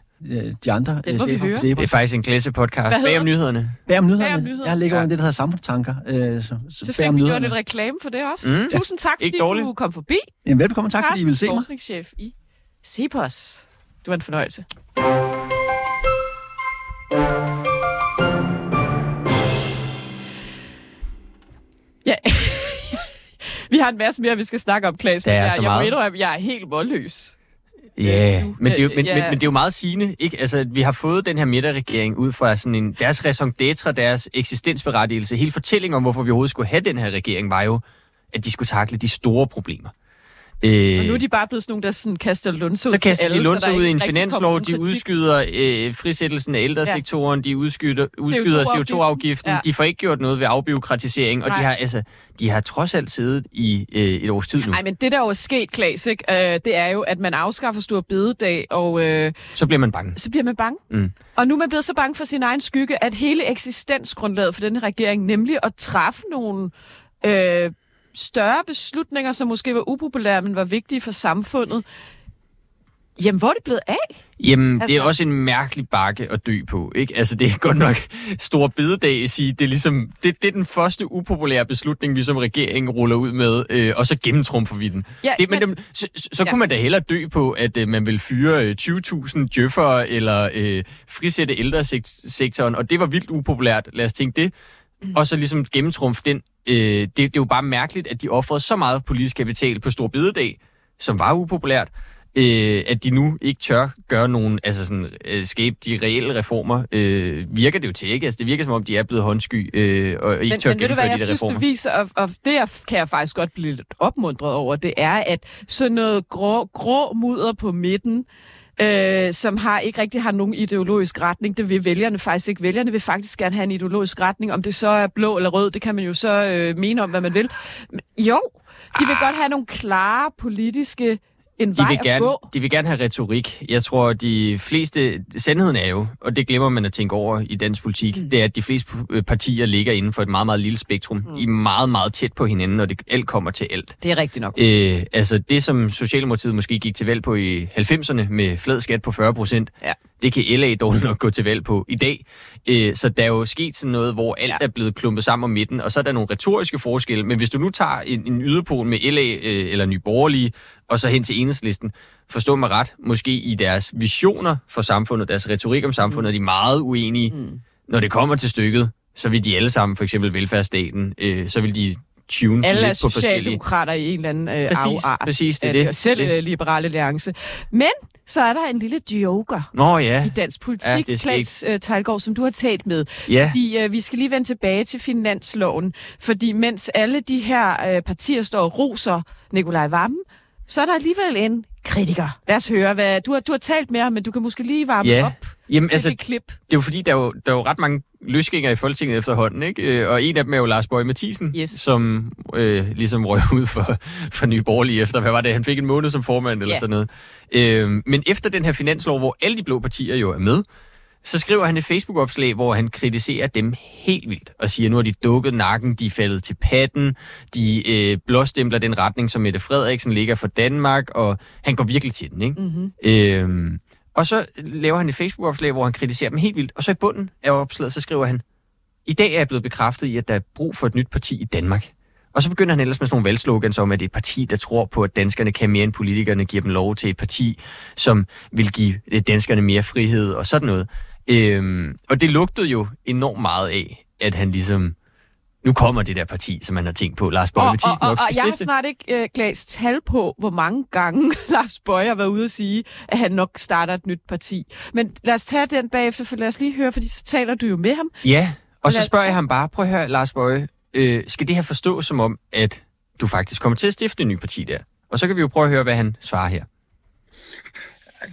[SPEAKER 6] de andre
[SPEAKER 1] må vi
[SPEAKER 6] chefer
[SPEAKER 1] høre.
[SPEAKER 6] på
[SPEAKER 2] det er faktisk en klasse-podcast.
[SPEAKER 1] Hvad hedder
[SPEAKER 2] Bag om nyhederne.
[SPEAKER 6] Bag om nyhederne.
[SPEAKER 1] Bag om nyhederne.
[SPEAKER 6] Jeg ligger
[SPEAKER 2] Ja.
[SPEAKER 6] under det, der hedder samfundstanker. Øh, så, så
[SPEAKER 1] Så fik vi gjort lidt reklame for det også.
[SPEAKER 2] Mm.
[SPEAKER 1] Tusind tak, fordi du kom forbi.
[SPEAKER 6] Jamen, velbekomme. Tak, fordi I ville se mig.
[SPEAKER 1] forskningschef i Cepos. Det var en fornøjelse. Ja. vi har en masse mere, vi skal snakke om, Klaas.
[SPEAKER 2] Der er
[SPEAKER 1] jeg,
[SPEAKER 2] så
[SPEAKER 1] jeg må
[SPEAKER 2] meget.
[SPEAKER 1] indrømme, jeg er helt målløs.
[SPEAKER 2] Ja,
[SPEAKER 1] nu-
[SPEAKER 2] men det, er jo, men,
[SPEAKER 1] ja.
[SPEAKER 2] men, men det er jo meget sigende, ikke? Altså, vi har fået den her midterregering ud fra sådan en, deres raison d'etre, deres eksistensberettigelse. Hele fortællingen om, hvorfor vi overhovedet skulle have den her regering, var jo, at de skulle takle de store problemer. Øh,
[SPEAKER 1] Og nu er de bare blevet sådan nogle, der sådan kaster lunse ud
[SPEAKER 2] så kaster de
[SPEAKER 1] der
[SPEAKER 2] ud i en finanslov, de udskyder øh, frisættelsen af ældresektoren, de udskyder, udskyder
[SPEAKER 1] CO2-afgiften.
[SPEAKER 2] CO2-afgiften,
[SPEAKER 1] Ja.
[SPEAKER 2] ja. de får ikke gjort noget ved afbiokratisering, og
[SPEAKER 1] Nej.
[SPEAKER 2] de har, altså, de har trods alt siddet i øh, et års tid nu.
[SPEAKER 1] Nej, men det der jo er sket, Klaas, ikke? Øh, det er jo, at man afskaffer stor bededag, og øh,
[SPEAKER 2] Så bliver man bange.
[SPEAKER 1] så bliver man bange.
[SPEAKER 2] Mm.
[SPEAKER 1] Og nu er man blevet så bange for sin egen skygge, at hele eksistensgrundlaget for denne regering, nemlig at træffe nogle øh, større beslutninger, som måske var upopulære, men var vigtige for samfundet, jamen hvor er det blevet af?
[SPEAKER 2] Jamen, altså... det er
[SPEAKER 1] Altså-
[SPEAKER 2] også en mærkelig bakke at dø på, ikke? Altså, det er godt nok stor bededag at sige, det er ligesom, det, det er den første upopulære beslutning, vi som regering ruller ud med, øh, og så gennemtrumfer vi den.
[SPEAKER 1] Ja,
[SPEAKER 2] det, men,
[SPEAKER 1] men-
[SPEAKER 2] men, så, så,
[SPEAKER 1] Ja.
[SPEAKER 2] kunne man da hellere dø på, at øh, man vil fyre øh, 20.000 djøffere, eller øh, frisætte ældresektoren, og det var vildt upopulært, lad os tænke det. Og så ligesom gennemtrumfe den. Øh, det, det er jo bare mærkeligt, at de offrede så meget politisk kapital på stor bededag, som var upopulært, øh, at de nu ikke tør gøre nogen, altså sådan, øh, skabe de reelle reformer, øh, virker det jo til, ikke? Altså, det virker som om, de er blevet håndsky, øh, og ikke
[SPEAKER 1] Men,
[SPEAKER 2] tør
[SPEAKER 1] men hvad,
[SPEAKER 2] gennemføre
[SPEAKER 1] jeg
[SPEAKER 2] de der
[SPEAKER 1] synes,
[SPEAKER 2] reformer.
[SPEAKER 1] det viser, og, og det kan jeg faktisk godt blive lidt opmuntret over, det er, at sådan noget grå, grå mudder på midten, øh, som har ikke rigtig har nogen ideologisk retning, det vil vælgerne faktisk ikke. Vælgerne vil faktisk gerne have en ideologisk retning. Om det så er blå eller rød, det kan man jo så øh, mene om, hvad man vil. Men, jo, de vil godt have nogle klare politiske en
[SPEAKER 2] De
[SPEAKER 1] vej
[SPEAKER 2] vil,
[SPEAKER 1] at
[SPEAKER 2] gerne,
[SPEAKER 1] gå.
[SPEAKER 2] de vil gerne have retorik. Jeg tror, de fleste... Sandheden er jo, og det glemmer man at tænke over i dansk politik, mm. det er, at de fleste partier ligger inden for et meget, meget lille spektrum. Mm. De er meget, meget tæt på hinanden, når det alt kommer til alt.
[SPEAKER 1] Det er rigtigt nok.
[SPEAKER 2] Øh, altså det, som Socialdemokratiet måske gik til valg på i 90'erne med flad skat på 40 procent,
[SPEAKER 1] Ja.
[SPEAKER 2] Det kan LA dårligt nok gå til valg på i dag. Øh, så der er jo sket sådan noget, hvor alt er blevet klumpet sammen om midten, og så er der nogle retoriske forskelle. Men hvis du nu tager en, en yderpol med LA øh, eller Nye Borgerlige, og så hen til enhedslisten, forstå mig ret, måske i deres visioner for samfundet, deres retorik om samfundet, mm. er de meget uenige. Mm. Når det kommer til stykket, så vil de alle sammen, for eksempel velfærdsstaten, øh, så vil de tune
[SPEAKER 1] Alle
[SPEAKER 2] lidt på forskellige...
[SPEAKER 1] socialdemokrater i en eller anden øh,
[SPEAKER 2] Præcis,
[SPEAKER 1] afart.
[SPEAKER 2] præcis, det er det.
[SPEAKER 1] Selv
[SPEAKER 2] Det det.
[SPEAKER 1] øh, Liberale Alliance. Men så er der en lille joker
[SPEAKER 2] Nå ja,
[SPEAKER 1] i dansk politik,
[SPEAKER 2] Ja,
[SPEAKER 1] Klaas øh, Tejlgaard, som du har talt med.
[SPEAKER 2] ja.
[SPEAKER 1] Fordi øh, vi skal lige vende tilbage til finansloven, fordi mens alle de her øh, partier står og roser Nikolaj Vammen, så er der alligevel en kritiker. Lad os høre, hvad du har, du har talt med ham, men du kan måske lige varme
[SPEAKER 2] Ja.
[SPEAKER 1] op
[SPEAKER 2] Jamen,
[SPEAKER 1] til
[SPEAKER 2] altså,
[SPEAKER 1] det klip.
[SPEAKER 2] det er jo fordi, der er jo, der er jo ret mange løsgængere i Folketinget efterhånden, ikke? Øh, Og en af dem er jo Lars Bøge Mathisen,
[SPEAKER 1] Yes.
[SPEAKER 2] som øh, ligesom røg ud for, for Nye Borgerlige efter, hvad var det, han fik en måned som formand eller
[SPEAKER 1] Ja.
[SPEAKER 2] sådan noget. Øh, men efter den her finanslov, hvor alle de blå partier jo er med, så skriver han et Facebook-opslag, hvor han kritiserer dem helt vildt, og siger, nu har de dukket nakken, de er faldet til patten, de øh, blåstempler den retning, som Mette Frederiksen ligger for Danmark, og han går virkelig til den, ikke?
[SPEAKER 1] Mm-hmm.
[SPEAKER 2] Øhm, og så laver han et Facebook-opslag, hvor han kritiserer dem helt vildt. Og så i bunden af opslaget, så skriver han, i dag er jeg blevet bekræftet i, at der er brug for et nyt parti i Danmark. Og så begynder han ellers med sådan nogle valgslogans om, at det er et parti, der tror på, at danskerne kan mere end politikerne, giver dem lov til et parti, som vil give danskerne mere frihed og sådan noget. Øhm, og det lugtede jo enormt meget af, at han ligesom nu kommer det der parti, som man har tænkt på, Lars Bøge
[SPEAKER 1] Og, og,
[SPEAKER 2] Mathisen
[SPEAKER 1] og,
[SPEAKER 2] nok
[SPEAKER 1] og
[SPEAKER 2] skal
[SPEAKER 1] jeg har snart ikke øh, Klaas tal på, hvor mange gange Lars Bøge har været ude at sige, at han nok starter et nyt parti. Men lad os tage den bagefter, for lad os lige høre, fordi så taler du jo med ham.
[SPEAKER 2] Ja, og så
[SPEAKER 1] Lad-
[SPEAKER 2] spørger jeg ham bare, prøv at høre, Lars Bøge, øh, skal det her forstås som om, at du faktisk kommer til at stifte en ny parti der? Og så kan vi jo prøve at høre, hvad han svarer her.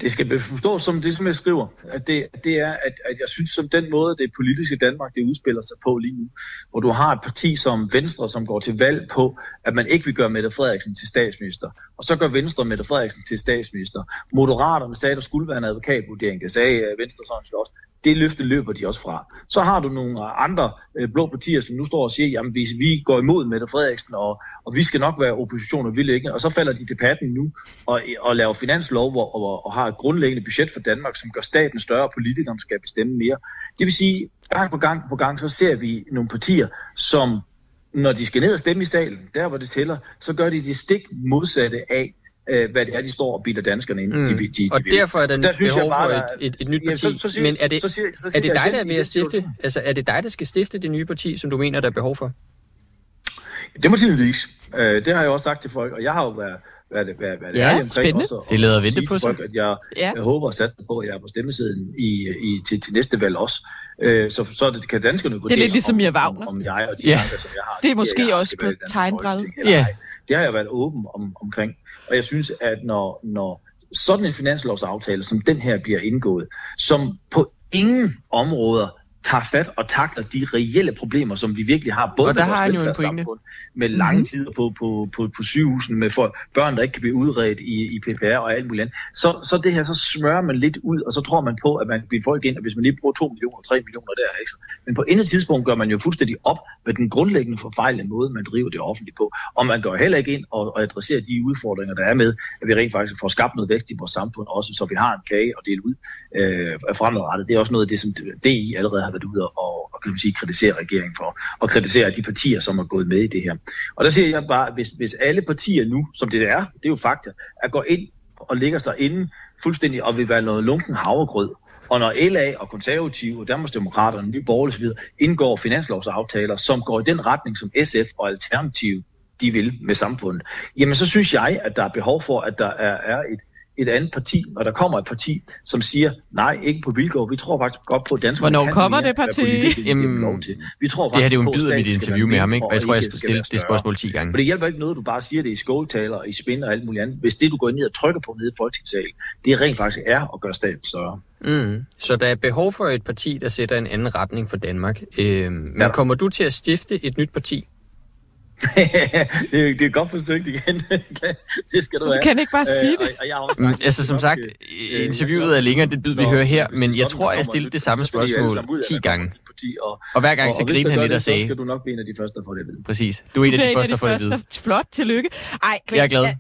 [SPEAKER 7] Det skal forstås som det, som jeg skriver. At det, det er, at, at jeg synes, som den måde, det politiske Danmark, det udspiller sig på lige nu, hvor du har et parti som Venstre, som går til valg på, at man ikke vil gøre Mette Frederiksen til statsminister. Og så gør Venstre Mette Frederiksen til statsminister. Moderaterne sagde, at der skulle være en advokatvurdering. Det sagde øh, Venstre sådan set også. Det løfte løber de også fra. Så har du nogle andre øh, blå partier, som nu står og siger, jamen vi, vi går imod Mette Frederiksen, og, og vi skal nok være opposition, og vi vil ikke. Og så falder de til patten nu og, og laver finanslov, hvor, og, og har et grundlæggende budget for Danmark, som gør staten større, og politikerne skal bestemme mere. Det vil sige, gang på gang på gang, så ser vi nogle partier, som når de skal ned og stemme i salen, der hvor det tæller, så gør de det stik modsatte af, øh, hvad det er, de står og bilder danskerne ind.
[SPEAKER 2] Mm.
[SPEAKER 7] De, de, de
[SPEAKER 8] Og
[SPEAKER 7] vil.
[SPEAKER 8] derfor er der,
[SPEAKER 7] Der synes
[SPEAKER 8] behov
[SPEAKER 7] bare,
[SPEAKER 8] for et,
[SPEAKER 7] er-
[SPEAKER 8] et, et nyt parti.
[SPEAKER 7] så- så siger-
[SPEAKER 8] Men er det,
[SPEAKER 7] så siger- så
[SPEAKER 8] er
[SPEAKER 7] siger
[SPEAKER 8] det
[SPEAKER 7] jeg
[SPEAKER 8] dig, der er ved at stifte? Altså, er det dig, der skal stifte det nye parti, som du mener, der er behov for?
[SPEAKER 7] Det må tiden vise. Øh, det har jeg også sagt til folk, og jeg har jo været, været, været, været
[SPEAKER 1] Ja,
[SPEAKER 7] ærlig omkring
[SPEAKER 1] spændende.
[SPEAKER 7] også, og-
[SPEAKER 2] Det lader
[SPEAKER 7] og
[SPEAKER 2] vente på sig.
[SPEAKER 7] Folk, at jeg,
[SPEAKER 1] Ja.
[SPEAKER 7] jeg håber og satser på, at jeg er på stemmesiden i, i, til, til næste valg også. Øh, så, så er det, kan danskerne vurdere,
[SPEAKER 1] lidt ligesom
[SPEAKER 7] om, om,
[SPEAKER 1] Wagner.
[SPEAKER 7] om jeg og de
[SPEAKER 2] Ja.
[SPEAKER 7] tanker, som jeg har.
[SPEAKER 1] Det er måske
[SPEAKER 7] jeg
[SPEAKER 1] også på tegnbrættet.
[SPEAKER 2] Ja.
[SPEAKER 7] Det har jeg været åben om, omkring. Og jeg synes, at når, når sådan en finanslovsaftale, som den her bliver indgået, som på ingen områder tager fat og takler de reelle problemer, som vi virkelig har, både
[SPEAKER 2] Og der
[SPEAKER 7] med
[SPEAKER 2] har
[SPEAKER 7] vores
[SPEAKER 2] han jo en
[SPEAKER 7] velfærdssamfund, med lange
[SPEAKER 1] Mhm.
[SPEAKER 7] tider på, på, på, på sygehusene, med for børn, der ikke kan blive udredt i, i PPR og alt muligt andet, så, så det her, så smører man lidt ud, og så tror man på, at man vil folk ind, og hvis man lige bruger 2 millioner, 3 millioner der, ikke? men på intet tidspunkt gør man jo fuldstændig op med den grundlæggende forfejlede måde, man driver det offentligt på, og man går heller ikke ind og, og adresserer de udfordringer, der er med, at vi rent faktisk får skabt noget vækst i vores samfund også, så vi har en kage at dele ud øh, fremadrettet. Det er også noget af det, som DI allerede har været ude og, og kan man sige, kritisere regeringen for, og kritisere de partier, som er gået med i det her. Og der siger jeg bare, hvis, hvis alle partier nu, som det er, det er jo fakta, at gå ind og ligger sig inde fuldstændig og vil være noget lunken havregrød, og når LA og konservative og Danmarksdemokraterne, Nye Borgerlige osv. indgår finanslovsaftaler, som går i den retning, som SF og Alternativ de vil med samfundet, jamen så synes jeg, at der er behov for, at der er, er et, et andet parti, og der kommer et parti, som siger, nej, ikke på vilkår. Vi tror faktisk godt på, at danskerne
[SPEAKER 1] Hvornår
[SPEAKER 7] kan
[SPEAKER 1] kommer
[SPEAKER 7] mere,
[SPEAKER 1] det parti?
[SPEAKER 2] Jamen,
[SPEAKER 7] lov til. Vi tror
[SPEAKER 2] Det her det er jo en bid mit interview med ham, ikke? Og jeg tror, jeg skal stille det spørgsmål 10 gange.
[SPEAKER 7] For det hjælper ikke noget, du bare siger det i skåltaler, og i spin og alt muligt andet. Hvis det, du går ned og trykker på nede i Folketingssalen, det rent faktisk er at gøre staten større.
[SPEAKER 8] Mm. Så der er behov for et parti, der sætter en anden retning for Danmark. Øh, men
[SPEAKER 7] Ja.
[SPEAKER 8] kommer du til at stifte et nyt parti?
[SPEAKER 7] Det, er, det er godt forsøgt igen. det skal du have.
[SPEAKER 1] kan han ikke bare sige
[SPEAKER 7] Øh,
[SPEAKER 1] det?
[SPEAKER 7] og- og jeg har også
[SPEAKER 2] Mm, altså som sagt,
[SPEAKER 7] nok, øh,
[SPEAKER 2] interviewet er længere, det bid vi hører her, men
[SPEAKER 7] det
[SPEAKER 2] jeg tror, jeg stillede
[SPEAKER 7] et
[SPEAKER 2] det samme
[SPEAKER 7] så
[SPEAKER 2] spørgsmål
[SPEAKER 7] sammen ud af,
[SPEAKER 2] 10
[SPEAKER 7] der kommer
[SPEAKER 2] gange.
[SPEAKER 7] og,
[SPEAKER 2] Og hver gang så griner han lidt
[SPEAKER 7] det,
[SPEAKER 2] og
[SPEAKER 7] så
[SPEAKER 2] sagde,
[SPEAKER 7] skal du nok blive en af de første, der får det at vide.
[SPEAKER 2] præcis, du er en af de første, der får det at vide.
[SPEAKER 1] Flot, tillykke. Ej, Klaas,
[SPEAKER 2] Jeg er glad.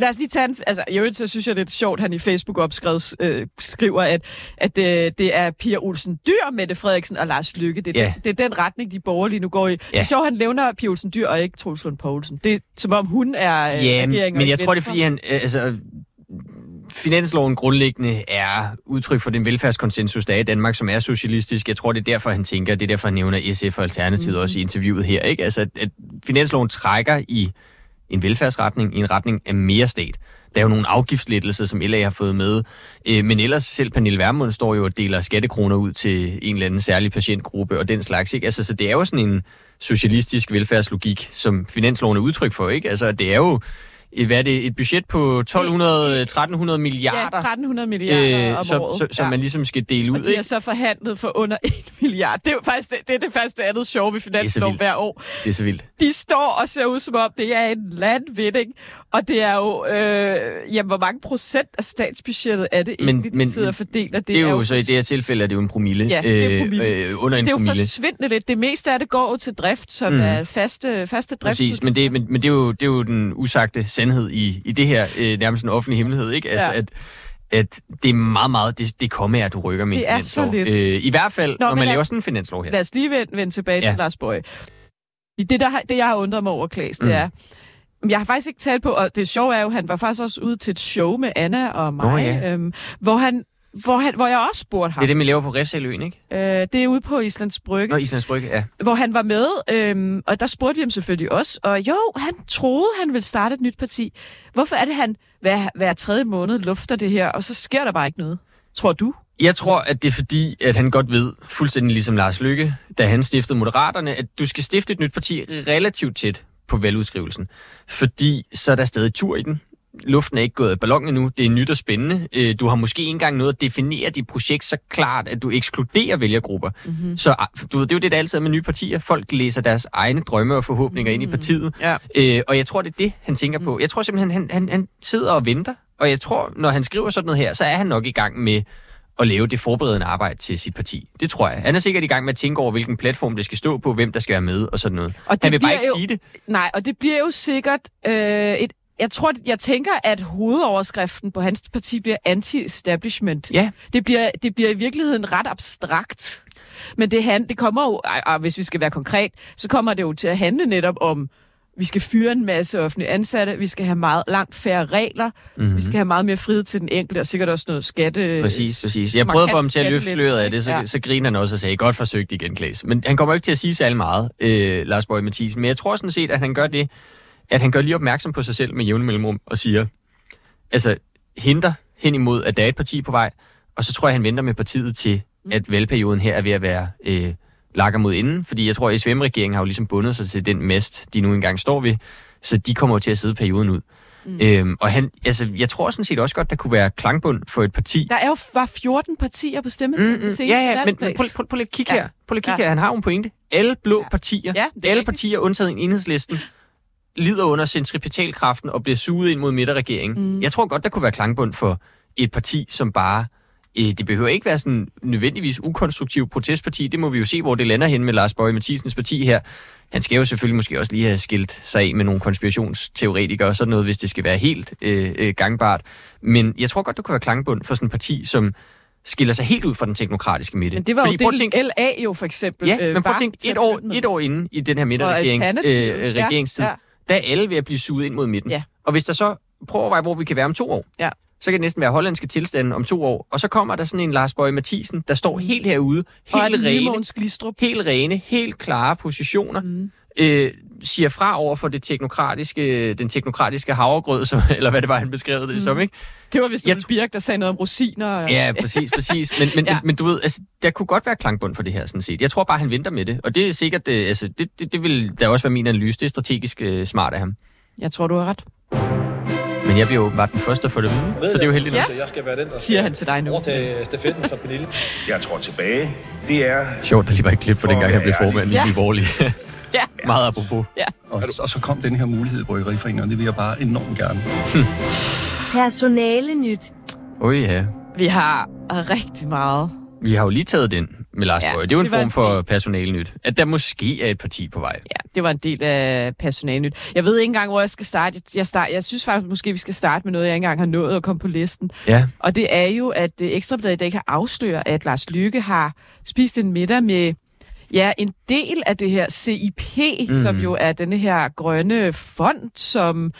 [SPEAKER 1] Lad os lige tage en... Altså, i øvrigt, så synes jeg, det er sjovt, han i Facebook opskrevet, øh, skriver, at, at øh, det er Pia Olsen Dyr, Mette Frederiksen og Lars Lykke. Det er,
[SPEAKER 2] Ja.
[SPEAKER 1] den, det er den retning, de borgerlige nu går i. Det
[SPEAKER 2] Ja.
[SPEAKER 1] er sjovt, han nævner Pia Olsen Dyr og ikke Troels Lund Poulsen. Det er som om, hun er øh,
[SPEAKER 2] Ja,
[SPEAKER 1] regering og
[SPEAKER 2] men jeg tror, det er fordi, han... øh, Altså, finansloven grundlæggende er udtryk for den velfærdskonsensus, der er i Danmark, som er socialistisk. Jeg tror, det er derfor, han tænker, det er derfor, han nævner SF og Alternativet mm. også i interviewet her. Ikke? Altså, at finansloven trækker i en velfærdsretning, i en retning af mere stat. Der er jo nogle afgiftslettelser, som LA har fået med, øh, men ellers selv Pernille Vermund står jo og deler skattekroner ud til en eller anden særlig patientgruppe og den slags. Ikke? Altså, så det er jo sådan en socialistisk velfærdslogik, som finansloven er udtryk for. Ikke? Altså, det er jo hvad er det, et budget på 1200, 1300
[SPEAKER 1] Ja,
[SPEAKER 2] milliarder,
[SPEAKER 1] 1300 milliarder om
[SPEAKER 2] som,
[SPEAKER 1] året.
[SPEAKER 2] som, som
[SPEAKER 1] ja.
[SPEAKER 2] man ligesom skal dele ud.
[SPEAKER 1] Og de har så forhandlet for under 1 milliard. Det er jo faktisk det, det, er det første andet sjove ved finansloven hver år.
[SPEAKER 2] Det er så vildt.
[SPEAKER 1] de står og ser ud som om, det er en landvinding. Og det er jo, øh, jamen, hvor mange procent af statsbudgettet er det
[SPEAKER 2] Men-
[SPEAKER 1] egentlig, de
[SPEAKER 2] men-
[SPEAKER 1] sidder og fordeler? Det,
[SPEAKER 2] Det er jo så i det her tilfælde, er det jo en promille.
[SPEAKER 1] Ja, det er
[SPEAKER 2] øh,
[SPEAKER 1] promille.
[SPEAKER 2] Øh, under
[SPEAKER 1] så
[SPEAKER 2] en
[SPEAKER 1] det er jo
[SPEAKER 2] promille.
[SPEAKER 1] forsvindende lidt. Det meste af det går jo til drift, som
[SPEAKER 2] Mm.
[SPEAKER 1] er faste, faste drift.
[SPEAKER 2] Præcis, men, det, men, men det, er jo, det er jo den usagte sandhed i, i det her, øh, nærmest en offentlig hemmelighed, ikke? Altså,
[SPEAKER 1] Ja.
[SPEAKER 2] at, at det er meget, meget, det, det kommer at du rykker med en
[SPEAKER 1] Det er så
[SPEAKER 2] finanslov.
[SPEAKER 1] lidt.
[SPEAKER 2] Øh, I hvert fald,
[SPEAKER 1] Nå,
[SPEAKER 2] når
[SPEAKER 1] men
[SPEAKER 2] man laver
[SPEAKER 1] os-
[SPEAKER 2] sådan en finanslov her.
[SPEAKER 1] Lad os lige vende, vende tilbage
[SPEAKER 2] Ja.
[SPEAKER 1] til Lars Bøge. Det, der, det, jeg har undret mig over, Klaas, det
[SPEAKER 2] mm.
[SPEAKER 1] er, jeg har faktisk ikke talt på, og det sjove er jo, han var faktisk også ude til et show med Anna og mig,
[SPEAKER 2] Nå, ja.
[SPEAKER 1] øhm, hvor han hvor, han, hvor jeg også spurgte ham.
[SPEAKER 2] Det er det, man laver på Refsaløen, ikke?
[SPEAKER 1] Øh, det er ude på Islands Brygge.
[SPEAKER 2] Nå, Islands Brygge, ja.
[SPEAKER 1] hvor han var med, øhm, og der spurgte vi ham selvfølgelig også, og jo, han troede, han ville starte et nyt parti. Hvorfor er det, han hver, hver tredje måned lufter det her, og så sker der bare ikke noget? Tror du?
[SPEAKER 2] Jeg tror, at det er fordi, at han godt ved, fuldstændig ligesom Lars Lykke, da han stiftede Moderaterne, at du skal stifte et nyt parti relativt tæt på valgudskrivelsen. Fordi så er der stadig tur i den. Luften er ikke gået af ballonen endnu. Det er nyt og spændende. Øh, Du har måske ikke engang noget at definere dit projekt så klart, at du ekskluderer vælgergrupper. Mm-hmm. Så ah, du ved, det er jo det, der altid er med nye partier. Folk læser deres egne drømme og forhåbninger mm-hmm. ind i partiet.
[SPEAKER 1] Ja.
[SPEAKER 2] Øh, og jeg tror, det er det, han tænker på. Jeg tror simpelthen, han, han, han sidder og venter. Og jeg tror, når han skriver sådan noget her, så er han nok i gang med at lave det forberedende arbejde til sit parti. Det tror jeg. Han er sikkert i gang med at tænke over, hvilken platform det skal stå på, hvem der skal være med og sådan noget.
[SPEAKER 1] Og det
[SPEAKER 2] han vil bare ikke
[SPEAKER 1] jo-
[SPEAKER 2] sige det.
[SPEAKER 1] Nej, og det bliver jo sikkert øh, et... Jeg tror, jeg tænker, at hovedoverskriften på hans parti bliver anti-establishment.
[SPEAKER 2] Ja.
[SPEAKER 1] Det bliver, det bliver i virkeligheden ret abstrakt. Men det, han, det kommer jo, ej, hvis vi skal være konkret, så kommer det jo til at handle netop om, vi skal fyre en masse offentlige ansatte, vi skal have meget langt færre regler, mm-hmm. vi skal have meget mere frihed til den enkelte, og sikkert også noget skatte...
[SPEAKER 2] Præcis, præcis. Jeg prøvede at få ham til at løfte sløret af det, så, ja. så griner han også og sagde, godt forsøgt igen, Klaas. Men han kommer jo ikke til at sige særlig meget, øh, Lars Borg Mathisen. Men jeg tror sådan set, at han gør det, at han gør lige opmærksom på sig selv med jævne mellemrum og siger, altså henter hen imod, at der er et parti på vej, og så tror jeg, han venter med partiet til,
[SPEAKER 1] Mm.
[SPEAKER 2] at valgperioden her er ved at være øh, lakker mod inden, fordi jeg tror, at SVM-regeringen har jo ligesom bundet sig til den mest, de nu engang står ved, så de kommer jo til at sidde perioden ud. Mm. Øhm, og han, altså, jeg tror sådan set også godt, der kunne være klangbund for et parti,
[SPEAKER 1] Der er jo var 14 partier på stemmesedlen
[SPEAKER 2] Mm, mm, ja, ja, men, men prøv, prøv, lige at kigge
[SPEAKER 1] Ja.
[SPEAKER 2] her. Prøv lige at kigge
[SPEAKER 1] Ja.
[SPEAKER 2] her. Han har jo en pointe. Alle blå
[SPEAKER 1] Ja.
[SPEAKER 2] partier,
[SPEAKER 1] Ja,
[SPEAKER 2] alle
[SPEAKER 1] rigtigt.
[SPEAKER 2] partier undtaget enhedslisten, lider under centripetalkraften og bliver suget ind mod midterregeringen. Mm. Jeg tror godt, der kunne være klangbund for et parti, som bare... Øh, det behøver ikke være sådan nødvendigvis ukonstruktiv protestparti. Det må vi jo se, hvor det lander hen med Lars Bøge Mathisens parti her. Han skal jo selvfølgelig måske også lige have skilt sig af med nogle konspirationsteoretikere og sådan noget, hvis det skal være helt øh, øh, gangbart. Men jeg tror godt, der kunne være klangbund for sådan et parti, som skiller sig helt ud fra den teknokratiske midte.
[SPEAKER 1] Men det var
[SPEAKER 2] Fordi,
[SPEAKER 1] jo
[SPEAKER 2] at tænke-
[SPEAKER 1] det, LA jo for eksempel
[SPEAKER 2] Ja,
[SPEAKER 1] øh,
[SPEAKER 2] men prøv at tænke, et år, et år inde i den her midterregerings, øh,
[SPEAKER 1] ja,
[SPEAKER 2] regeringstid,
[SPEAKER 1] ja.
[SPEAKER 2] der er alle ved at blive suget ind mod midten.
[SPEAKER 1] Ja.
[SPEAKER 2] Og hvis der så, prøv at overveje, hvor vi kan være om to år,
[SPEAKER 1] Ja.
[SPEAKER 2] Så kan det næsten være hollandske tilstande om to år. Og så kommer der sådan en Lars Bøge Mathisen, der står helt herude, helt
[SPEAKER 1] en
[SPEAKER 2] rene, helt rene, helt klare positioner,
[SPEAKER 1] Mm.
[SPEAKER 2] øh, siger fra over for det teknokratiske, den teknokratiske havregrød, som, eller hvad det var, han beskrev det mm. som, ikke?
[SPEAKER 1] Det var vist Ole Birk, der sagde noget om rosiner. og-
[SPEAKER 2] Ja, præcis, præcis. Men, men,
[SPEAKER 1] ja.
[SPEAKER 2] men, men du ved, altså, der kunne godt være klangbund for det her, sådan set. Jeg tror bare, han venter med det. Og det er sikkert, øh, altså, det, det, det vil da også være min analyse. Det er strategisk øh, smart af ham.
[SPEAKER 1] Jeg tror, du har ret,
[SPEAKER 2] Men jeg bliver jo bare den første at få det vide, så det er jo heldigt.
[SPEAKER 1] Ja.
[SPEAKER 9] Så jeg skal være den, der
[SPEAKER 1] siger han til dig nu.
[SPEAKER 9] overtage stafetten fra Pernille.
[SPEAKER 10] Jeg tror tilbage. Det er
[SPEAKER 2] Sjovt, der lige var et klip på
[SPEAKER 10] For
[SPEAKER 2] dengang, jeg blev formand i
[SPEAKER 1] Ja.
[SPEAKER 2] Nye Borgerlige.
[SPEAKER 1] Ja.
[SPEAKER 2] Meget apropos.
[SPEAKER 6] Og, og så kom den her mulighed i Bryggeriforeningen, og det vil jeg bare enormt gerne.
[SPEAKER 11] Personale nyt.
[SPEAKER 2] Oj ja.
[SPEAKER 1] Vi har rigtig meget.
[SPEAKER 2] Vi har jo lige taget den med Lars
[SPEAKER 1] Ja,
[SPEAKER 2] Bøge. Det er jo en form
[SPEAKER 1] en
[SPEAKER 2] for personalnyt. At der måske er et parti på vej.
[SPEAKER 1] Ja, det var en del af personalnyt. Jeg ved ikke engang, hvor jeg skal starte. Jeg, jeg, start, jeg synes faktisk, måske vi skal starte med noget, jeg ikke engang har nået at komme på listen.
[SPEAKER 2] Ja.
[SPEAKER 1] Og det er jo, at uh, Ekstrabladet i dag kan afsløre, at Lars Lykke har spist en middag med ja, en del af det her CIP, mm. som jo er denne her grønne fond, som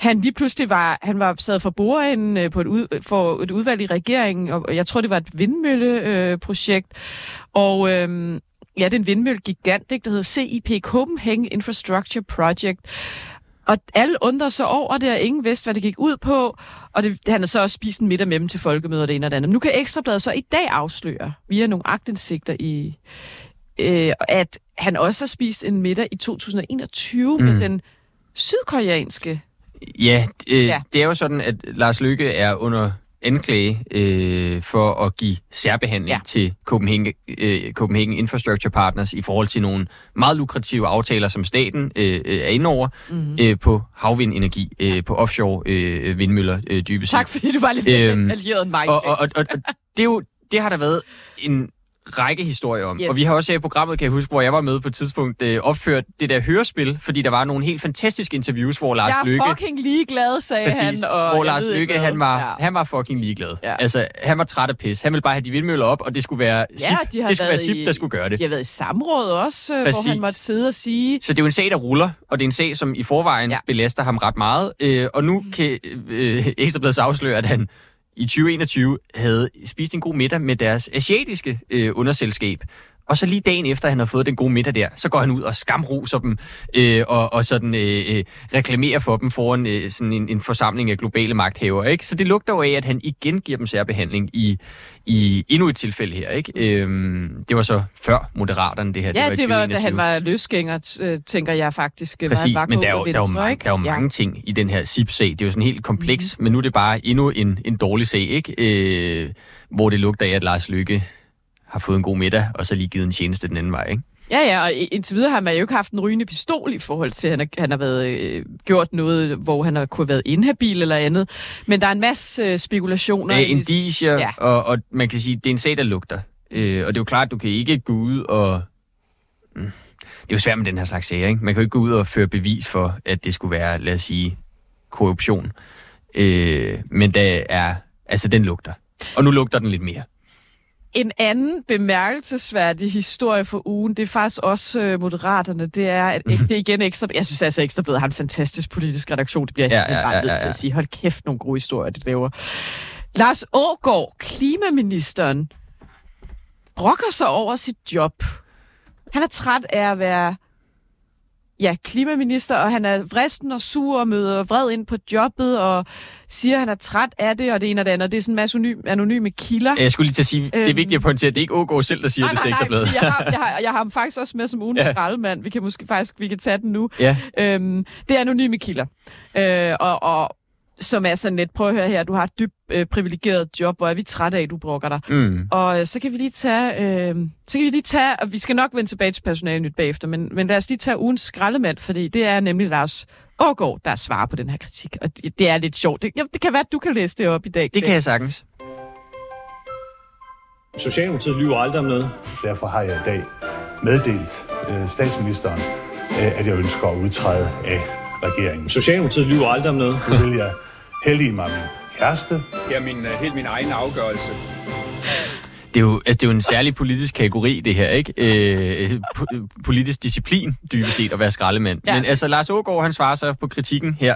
[SPEAKER 1] han lige pludselig var, han var sad for bordenden øh, på et, ud, for et udvalg i regeringen, og jeg tror, det var et vindmølleprojekt. Øh, projekt. og øhm, ja, det er en vindmøllegigant, ikke, der hedder CIP, Copenhagen Infrastructure Project. Og alle undrede sig over det, og ingen vidste, hvad det gik ud på. Og det, han har så også spist en middag med dem til folkemøder det ene og det andet. Men nu kan Ekstrabladet så i dag afsløre, via nogle agtindsigter i, øh, at han også har spist en middag i 2021 mm. med den sydkoreanske.
[SPEAKER 2] Ja, øh,
[SPEAKER 1] Ja.
[SPEAKER 2] det er jo sådan, at Lars Lykke er under anklage øh, for at give særbehandling
[SPEAKER 1] Ja.
[SPEAKER 2] til Copenhagen, øh, Copenhagen Infrastructure Partners i forhold til nogle meget lukrative aftaler, som staten øh, øh, er inde over
[SPEAKER 1] Mm.
[SPEAKER 2] øh, på havvindenergi, øh, på offshore øh, vindmøller øh, dybest set.
[SPEAKER 1] Tak, fordi du var lidt mere
[SPEAKER 2] Øhm,
[SPEAKER 1] detaljeret end mig.
[SPEAKER 2] Og, og, og, og, og det, er jo, det har der været en række historier om.
[SPEAKER 1] Yes.
[SPEAKER 2] Og vi har også her i programmet, kan jeg huske, hvor jeg var med på et tidspunkt, øh, opført det der hørespil, fordi der var nogle helt fantastiske interviews, hvor Lars
[SPEAKER 1] jeg er
[SPEAKER 2] Lykke...
[SPEAKER 1] fucking ligeglad, sagde
[SPEAKER 2] Præcis,
[SPEAKER 1] han. Og
[SPEAKER 2] hvor Lars Lykke, han var,
[SPEAKER 1] Ja.
[SPEAKER 2] han var fucking ligeglad.
[SPEAKER 1] Ja.
[SPEAKER 2] Altså, han var træt af pis. Han ville bare have de vindmøller op, og det skulle være SIP,
[SPEAKER 1] Ja, de har
[SPEAKER 2] det skulle være SIP
[SPEAKER 1] i-
[SPEAKER 2] der skulle gøre det.
[SPEAKER 1] De har været i samråd også, øh, hvor
[SPEAKER 2] Præcis.
[SPEAKER 1] han måtte sidde og sige...
[SPEAKER 2] Så det er jo en sag, der ruller, og det er en sag, som i forvejen
[SPEAKER 1] Ja.
[SPEAKER 2] ja. belaster ham ret meget. Øh, og nu kan øh, Ekstrabladets afsløre, at han i 2021 havde spist en god middag med deres asiatiske øh, underselskab. Og så lige dagen efter, han har fået den gode middag der, så går han ud og skamroser dem, øh, og, og sådan øh, øh, reklamerer for dem foran øh, sådan en, en forsamling af globale magthavere. Ikke? Så det lugter jo af, at han igen giver dem særbehandling i, i endnu et tilfælde her. Ikke? Øhm, det var så før Moderaterne, det her.
[SPEAKER 1] Ja,
[SPEAKER 2] det
[SPEAKER 1] det
[SPEAKER 2] var,
[SPEAKER 1] var,
[SPEAKER 2] i
[SPEAKER 1] da
[SPEAKER 2] 2021.
[SPEAKER 1] han var løsgænger, øh, tænker jeg faktisk. var
[SPEAKER 2] Præcis,
[SPEAKER 1] var
[SPEAKER 2] men der er jo, der er jo, mange, der er jo
[SPEAKER 1] Ja.
[SPEAKER 2] mange ting i den her SIP-sag. Det er jo sådan helt kompleks, mm. men nu er det bare endnu en, en dårlig sag, ikke? Øh, hvor det lugter af, at Lars Lykke har fået en god middag, og så lige givet en tjeneste den anden vej, ikke?
[SPEAKER 1] Ja, ja, og indtil videre har man jo ikke haft en rygende pistol i forhold til, at han har, han har været, øh, gjort noget, hvor han har kunne have været inhabil eller andet. Men der er en masse øh, spekulationer. I-
[SPEAKER 2] indicier,
[SPEAKER 1] Ja.
[SPEAKER 2] ja. og, og man kan sige, det er en sag, der lugter. Øh, og det er jo klart, at du kan ikke gå ud og... Mm. Det er jo svært med den her slags sager, ikke? Man kan jo ikke gå ud og føre bevis for, at det skulle være, lad os sige, korruption. Øh, men der er... Altså, den lugter. Og nu lugter den lidt mere.
[SPEAKER 1] En anden bemærkelsesværdig historie for ugen, det er faktisk også øh, Moderaterne, det er, at
[SPEAKER 2] Mhm.
[SPEAKER 1] det er igen ekstra, jeg synes altså Ekstrabladet har en fantastisk politisk redaktion, det bliver jeg
[SPEAKER 2] Ja,
[SPEAKER 1] ja, simpelthen
[SPEAKER 2] ja,
[SPEAKER 1] bare
[SPEAKER 2] ja,
[SPEAKER 1] nødt
[SPEAKER 2] ja,
[SPEAKER 1] til
[SPEAKER 2] ja.
[SPEAKER 1] at sige, hold kæft, nogle gode historier, det laver. Lars Ågaard, klimaministeren, brokker sig over sit job. Han er træt af at være ja, klimaminister, og han er vristen og sur og møder vred ind på jobbet, og siger, at han er træt af det, og det ene og det andet. Det er sådan en masse anony- anonyme kilder.
[SPEAKER 2] Jeg skulle lige til at sige, det er
[SPEAKER 1] Øhm.
[SPEAKER 2] vigtigt at pointere, at det er ikke OK selv, der siger
[SPEAKER 1] Nej,
[SPEAKER 2] det til
[SPEAKER 1] nej, nej,
[SPEAKER 2] Ekstrabladet.
[SPEAKER 1] fordi jeg har, jeg, har, jeg har ham faktisk også med som ugens
[SPEAKER 2] Ja.
[SPEAKER 1] ja. skraldemand. Vi kan måske faktisk vi kan tage den nu.
[SPEAKER 2] Ja.
[SPEAKER 1] Øhm, det er anonyme kilder. Øh, og, og som er sådan lidt, prøv at høre her, du har et dybt øh, privilegeret job, hvor er vi trætte af, at du brokker dig.
[SPEAKER 2] Mm.
[SPEAKER 1] Og øh, så kan vi lige tage, øh, så kan vi lige tage, og vi skal nok vende tilbage til personale nyt bagefter, men, men lad os lige tage ugens skraldemand, fordi det er nemlig Lars Ågaard, der svarer på den her kritik. Og det, det er lidt sjovt. Det, ja, det kan være, at du kan læse det op i dag.
[SPEAKER 2] Det kan jeg sagtens.
[SPEAKER 9] Socialdemokratiet lyver aldrig om noget.
[SPEAKER 11] Derfor har jeg i dag meddelt øh, statsministeren, øh, at jeg ønsker at udtræde af regeringen.
[SPEAKER 9] Socialdemokratiet lyver aldrig om noget.
[SPEAKER 11] Nu vil jeg heldige mig min kæreste.
[SPEAKER 12] Det er min, øh, helt min egen afgørelse.
[SPEAKER 2] Det er, jo, altså, det er jo en særlig politisk kategori, det her, ikke? Øh, po- politisk disciplin, dybest set, at være skraldemand.
[SPEAKER 1] Ja.
[SPEAKER 2] Ja. Men altså, Lars Ågaard, han svarer så på kritikken her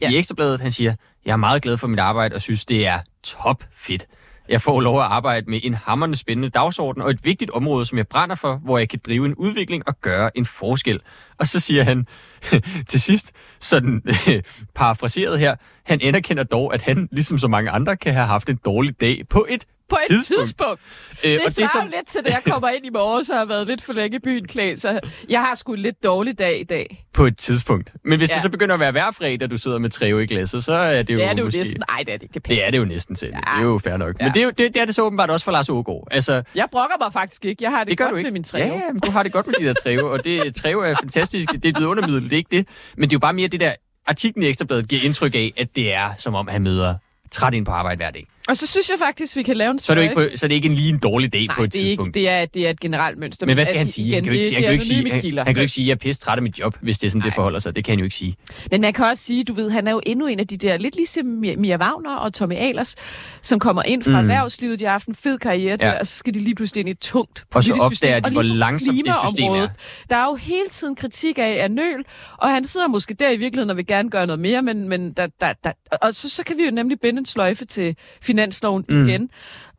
[SPEAKER 1] Ja.
[SPEAKER 2] ja. i Ekstrabladet. Han siger, jeg er meget glad for mit arbejde og synes, det er top fedt. Jeg får lov at arbejde med en hammerende spændende dagsorden og et vigtigt område, som jeg brænder for, hvor jeg kan drive en udvikling og gøre en forskel. Og så siger han til sidst, sådan parafraseret her, han anerkender dog, at han, ligesom så mange andre, kan have haft en dårlig dag på et
[SPEAKER 1] på et tidspunkt. tidspunkt.
[SPEAKER 2] Øh,
[SPEAKER 1] Det
[SPEAKER 2] og
[SPEAKER 1] svarer
[SPEAKER 2] så-
[SPEAKER 1] jo lidt til, da jeg kommer ind i morgen, så har jeg været lidt for længe i byen klædt, så jeg har sgu en lidt dårlig dag i dag.
[SPEAKER 2] På et tidspunkt. Men hvis ja. Det så begynder at være hver fredag, du sidder med træve i glasset, så er det jo
[SPEAKER 1] Det er det jo
[SPEAKER 2] måske...
[SPEAKER 1] næsten. Ej, det er det ikke. Det,
[SPEAKER 2] Det er det jo næsten selv. Ja. Det er jo fair nok.
[SPEAKER 1] Ja.
[SPEAKER 2] Men det er, jo, det, det er det så åbenbart også for Lars Ågaard. Altså,
[SPEAKER 1] Jeg brokker mig faktisk ikke. Jeg har det,
[SPEAKER 2] det gør
[SPEAKER 1] godt
[SPEAKER 2] du ikke.
[SPEAKER 1] med min træve.
[SPEAKER 2] Ja, ja, men du har det godt med de der træve, og det træve er fantastisk. Det er et vidundermiddel, det er ikke det. Men det er jo bare mere det der, artiklen i Ekstrabladet giver indtryk af, at det er, som om han møder træt ind på arbejde hver dag.
[SPEAKER 1] Og så synes jeg faktisk, vi kan lave en
[SPEAKER 2] Så er det, ikke på, så er det ikke en lige en dårlig dag
[SPEAKER 1] Nej,
[SPEAKER 2] på et
[SPEAKER 1] det er, ikke,
[SPEAKER 2] tidspunkt.
[SPEAKER 1] det, er, det er et generelt mønster.
[SPEAKER 2] Men hvad skal han sige?
[SPEAKER 1] Igen,
[SPEAKER 2] han kan jo ikke, sige- han kan jo ikke sige, han,
[SPEAKER 1] kilder.
[SPEAKER 2] han kan jo ikke sige, at jeg er pisse træt af mit job, hvis det er sådan, det forholder sig. Det kan han jo ikke sige.
[SPEAKER 1] Men man kan også sige, du ved, han er jo endnu en af de der, lidt ligesom Mia Wagner og Tommy Ahlers, som kommer ind fra
[SPEAKER 2] Mm.
[SPEAKER 1] erhvervslivet, de har haft en fed karriere
[SPEAKER 2] Ja.
[SPEAKER 1] der, og så skal de lige pludselig ind i et tungt
[SPEAKER 2] Og så
[SPEAKER 1] politisk system.
[SPEAKER 2] opdager de, hvor langsomt det system er.
[SPEAKER 1] Der er jo hele tiden kritik af, af nøl, og han sidder måske der i virkeligheden og vil gerne gøre noget mere, men, men der, der, der, og så, så kan vi jo nemlig binde en sløjfe til finansloven
[SPEAKER 2] Mm.
[SPEAKER 1] igen.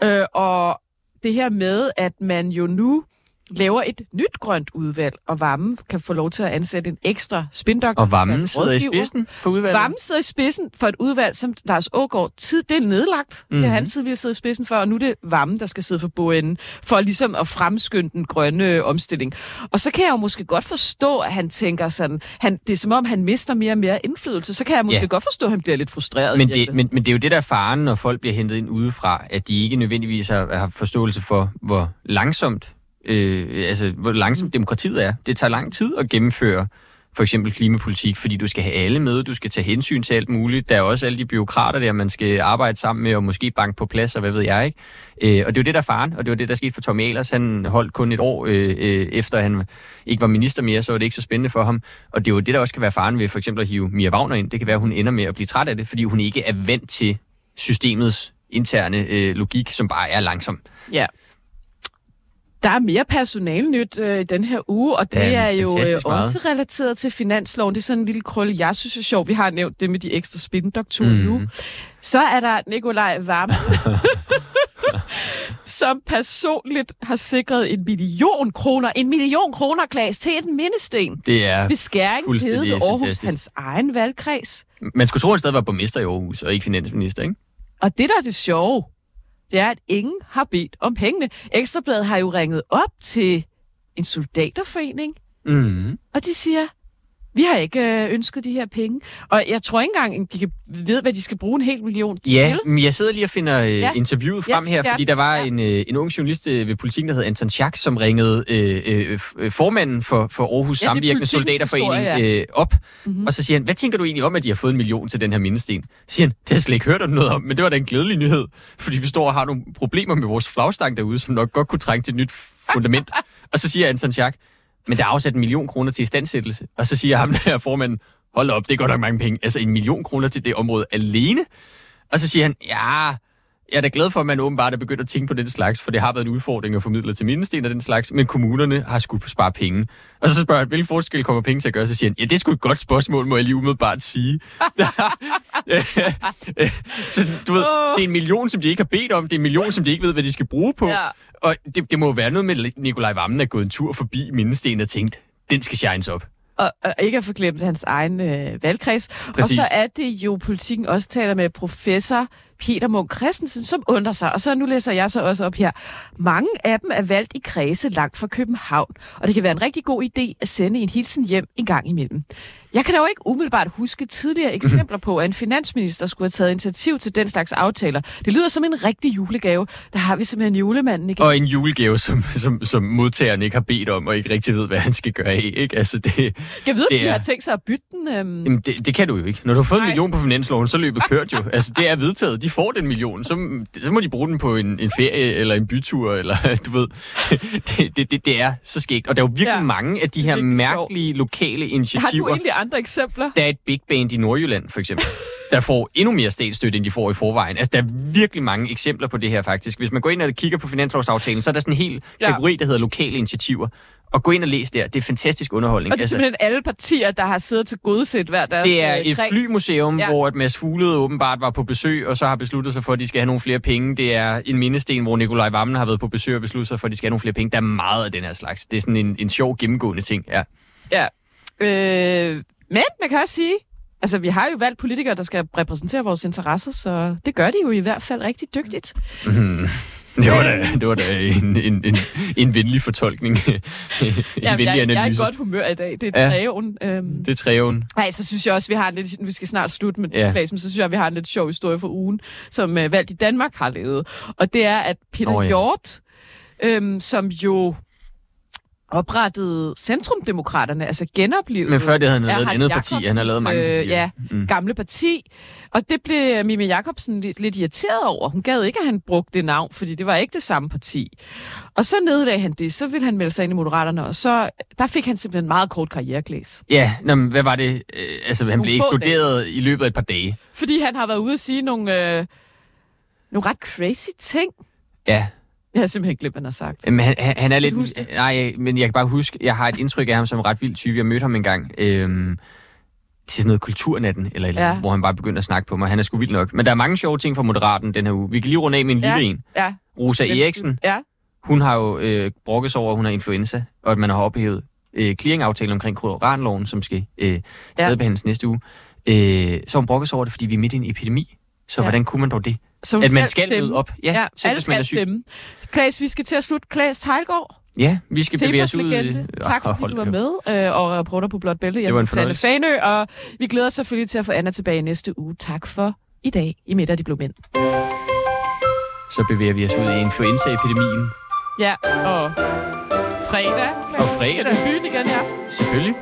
[SPEAKER 1] Øh, og det her med, at man jo nu laver et nyt grønt udvalg, og Vammen kan få lov til at ansætte en ekstra spindoktor.
[SPEAKER 2] Og Vammen sidder i spidsen for udvalget.
[SPEAKER 1] Vammen sidder i spidsen for et udvalg, som Lars Ågaard tid, det er nedlagt. Mm-hmm. Det har han tidligere siddet i spidsen for, og nu er det Vammen, der skal sidde for bordenden, for ligesom at fremskynde den grønne omstilling. Og så kan jeg jo måske godt forstå, at han tænker sådan, han, det er som om, han mister mere og mere indflydelse. Så kan jeg måske
[SPEAKER 2] Ja.
[SPEAKER 1] godt forstå, at han bliver lidt frustreret.
[SPEAKER 2] Men det, men, men det er jo det der er faren, når folk bliver hentet ind udefra, at de ikke nødvendigvis har, har forståelse for, hvor langsomt, øh, altså, hvor langsomt demokratiet er. Det tager lang tid at gennemføre for eksempel klimapolitik, fordi du skal have alle med, du skal tage hensyn til alt muligt. Der er også alle de byråkrater der, man skal arbejde sammen med, og måske banke på plads, og hvad ved jeg ikke. Øh, og det er jo det, der er faren, og det var det, der skete for Tom Ahlers. Han holdt kun et år øh, øh, efter, han ikke var minister mere, så var det ikke så spændende for ham. Og det er jo det, der også kan være faren ved for eksempel at hive Mia Wagner ind. Det kan være, at hun ender med at blive træt af det, fordi hun ikke er vant til systemets interne øh, logik, som bare er langsom.
[SPEAKER 1] Ja. Der er mere personalnyt øh, i den her uge, og det
[SPEAKER 2] Ja,
[SPEAKER 1] er jo øh, også relateret til finansloven. Det er sådan en lille krølle, jeg synes er sjov. Vi har nævnt det med de ekstra spindoktorer
[SPEAKER 2] Mm.
[SPEAKER 1] nu. Så er der Nikolaj Vammen, som personligt har sikret en million kroner, en million kroner, Klaas, til en mindesten.
[SPEAKER 2] Det er
[SPEAKER 1] Ved Skæring ved Aarhus,
[SPEAKER 2] fantastisk.
[SPEAKER 1] hans egen valgkreds.
[SPEAKER 2] Man skulle tro, at han stadig var borgmester i Aarhus, og ikke finansminister, ikke?
[SPEAKER 1] Og det, der er det sjove, det er, at ingen har bedt om pengene. Ekstrabladet har jo ringet op til en soldaterforening,
[SPEAKER 2] Mm.
[SPEAKER 1] og de siger, vi har ikke øh, ønsket de her penge. Og jeg tror ikke engang, de kan ved, hvad de skal bruge en hel million til.
[SPEAKER 2] Ja, men jeg sidder lige og finder øh,
[SPEAKER 1] Ja.
[SPEAKER 2] ja. interviewet frem
[SPEAKER 1] Yes,
[SPEAKER 2] her,
[SPEAKER 1] ja.
[SPEAKER 2] fordi der var en, øh, en ung journalist øh, ved politikken, der hed Anton Schack, som ringede øh, øh, formanden for, for Aarhus
[SPEAKER 1] Ja,
[SPEAKER 2] Samvirkende Soldaterforening
[SPEAKER 1] historie,
[SPEAKER 2] øh, op, mm-hmm. og så siger han, hvad tænker du egentlig om, at de har fået en million til den her mindesten? Så siger han, det har jeg slet ikke hørt om noget om, men det var da en glædelig nyhed, fordi vi står og har nogle problemer med vores flagstang derude, som nok godt kunne trænge til et nyt fundament. og så siger Anton Schack, men der er afsat en million kroner til istandsættelse. Og så siger ham der formanden, hold op, det er godt nok mange penge. Altså en million kroner til det område alene? Og så siger han, ja, jeg er da glad for, at man åbenbart er begyndt at tænke på den slags, for det har været en udfordring at formidle til mindesten og den slags, men kommunerne har skulle spare penge. Og så spørger han, hvilken forskel kommer penge til at gøre? Så siger han, ja, det er sgu et godt spørgsmål, må jeg lige umiddelbart sige. så du ved, det er en million, som de ikke har bedt om, det er en million, som de ikke ved, hvad de skal bruge på.
[SPEAKER 1] Ja.
[SPEAKER 2] Og det, det må være noget med, at Nikolaj Vammen er gået en tur forbi mindesten og tænkt, den skal shines op.
[SPEAKER 1] Og, og ikke at forglemme hans egen øh, valgkreds.
[SPEAKER 2] Præcis.
[SPEAKER 1] Og så er det jo, politikken også taler med professor Peter Munk Christensen, som undrer sig. Og så nu læser jeg så også op her. Mange af dem er valgt i kredse langt fra København, og det kan være en rigtig god idé at sende en hilsen hjem en gang imellem. Jeg kan jo ikke umiddelbart huske tidligere eksempler på, at en finansminister skulle have taget initiativ til den slags aftaler. Det lyder som en rigtig julegave. Der har vi simpelthen julemanden igen.
[SPEAKER 2] Og en julegave, som, som, som modtageren ikke har bedt om, og ikke rigtig ved, hvad han skal gøre af. Ikke? Altså, det,
[SPEAKER 1] Jeg ved, om
[SPEAKER 2] det
[SPEAKER 1] de
[SPEAKER 2] er-
[SPEAKER 1] har tænkt sig at bytte den. Øhm...
[SPEAKER 2] Jamen, det, det kan du jo ikke. Når du har fået en million på finansloven, så er løbet kørt jo. Altså, det er vedtaget. De får den million. Så, så må de bruge den på en, en ferie, eller en bytur, eller du ved. Det, det, det, det er så skægt. Og der er jo virkelig
[SPEAKER 1] Ja.
[SPEAKER 2] mange af de her mærkelige lokale
[SPEAKER 1] Har du
[SPEAKER 2] initiativer.
[SPEAKER 1] egentlig andre eksempler?
[SPEAKER 2] Der er et big band i Nordjylland, for eksempel, der får endnu mere statsstøtte, end de får i forvejen. Altså, der er virkelig mange eksempler på det her, faktisk. Hvis man går ind og kigger på finanslovsaftalen, så er der sådan en hel
[SPEAKER 1] Ja.
[SPEAKER 2] kategori, der hedder lokale initiativer. Og gå ind og læs der. Det er fantastisk underholdning.
[SPEAKER 1] Og det er simpelthen alle partier, der har siddet til godset hver deres
[SPEAKER 2] Det er
[SPEAKER 1] øh,
[SPEAKER 2] et
[SPEAKER 1] kreds.
[SPEAKER 2] flymuseum,
[SPEAKER 1] ja.
[SPEAKER 2] hvor at Mads Fuglede åbenbart var på besøg, og så har besluttet sig for, at de skal have nogle flere penge. Det er en mindesten, hvor Nikolaj Vammen har været på besøg og besluttet sig for, at de skal have nogle flere penge. Der er meget af den her slags. Det er sådan en, en sjov gennemgående ting, ja.
[SPEAKER 1] Ja. Øh, men man kan også sige, altså vi har jo valgt politikere, der skal repræsentere vores interesser, så det gør de jo i hvert fald rigtig dygtigt.
[SPEAKER 2] Mhm. Det var da, det var da en, en, en, en venlig fortolkning. en
[SPEAKER 1] Ja,
[SPEAKER 2] venlig
[SPEAKER 1] jeg, jeg er i
[SPEAKER 2] analyse.
[SPEAKER 1] godt humør i dag. Det er
[SPEAKER 2] Ja.
[SPEAKER 1] træven. Øhm.
[SPEAKER 2] Det er træven.
[SPEAKER 1] Nej, så synes jeg også, vi har en lidt, vi skal snart slutte med
[SPEAKER 2] Ja.
[SPEAKER 1] ja. men så synes jeg, vi har en lidt sjov historie for ugen, som uh, Valgt i Danmark har lavet. Og det er, at Peter oh,
[SPEAKER 2] ja.
[SPEAKER 1] Hjort, øhm, som jo oprettede Centrumdemokraterne, altså genoplevede...
[SPEAKER 2] Men før det havde han lavet et andet parti. Han har lavet mange partier.
[SPEAKER 1] Øh, ja, mm. gamle parti. Og det blev Mimi Jacobsen lidt, lidt irriteret over. Hun gad ikke, at han brugte det navn, fordi det var ikke det samme parti. Og så nedlagde han det, så ville han melde sig ind i Moderaterne, og så der fik han simpelthen en meget kort karriereklæs.
[SPEAKER 2] Ja, nå, hvad var det? Øh, altså, han
[SPEAKER 1] Nogle
[SPEAKER 2] blev
[SPEAKER 1] få
[SPEAKER 2] ekskluderet i løbet af et par dage.
[SPEAKER 1] Fordi han har været ude at sige nogle, øh, nogle ret crazy ting.
[SPEAKER 2] Ja,
[SPEAKER 1] Jeg har simpelthen glemt, hvad han har sagt.
[SPEAKER 2] men han, han er lidt...
[SPEAKER 1] huske
[SPEAKER 2] Nej, men jeg kan bare huske, jeg har et indtryk af ham som en ret vild type. Jeg mødte ham engang øhm, til sådan noget kulturnatten, eller, eller
[SPEAKER 1] Ja.
[SPEAKER 2] ja. hvor han bare begyndte at snakke på mig. Han er sgu vild nok. Men der er mange sjove ting fra Moderaten den her uge. Vi kan lige runde af med en lille
[SPEAKER 1] Ja.
[SPEAKER 2] en.
[SPEAKER 1] Ja.
[SPEAKER 2] Rosa
[SPEAKER 1] Hvem-
[SPEAKER 2] Eriksen,
[SPEAKER 1] Ja.
[SPEAKER 2] hun har jo øh, brokket sig over, at hun har influenza, og at man har ophævet øh, clearingaftalen omkring koranloven, som skal øh, tredjebehandles næste uge. Øh, så hun brokket sig over det, fordi vi er midt i en epidemi. Så
[SPEAKER 1] Ja.
[SPEAKER 2] hvordan kunne man dog det?
[SPEAKER 1] Så
[SPEAKER 2] at man skal
[SPEAKER 1] stemme.
[SPEAKER 2] op. Ja,
[SPEAKER 1] ja
[SPEAKER 2] selv
[SPEAKER 1] alle
[SPEAKER 2] hvis man er syg.
[SPEAKER 1] stemme. Klaas, vi skal til at slutte. Klaas Tejlgaard,
[SPEAKER 2] Ja, vi skal bevæge os ud...
[SPEAKER 1] legende. Tak fordi
[SPEAKER 2] Hold
[SPEAKER 1] du var med øh, og reporter på Blåt Bælte. Jeg hedder Sanne Fanø, og vi glæder os selvfølgelig til at få Anna tilbage næste uge. Tak for i dag i Midt af de Blå Mænd.
[SPEAKER 2] Så bevæger vi os ud i influenzaepidemien.
[SPEAKER 1] Ja, og fredag.
[SPEAKER 2] Og fredag.
[SPEAKER 1] Er byen igen i aften?
[SPEAKER 2] Selvfølgelig.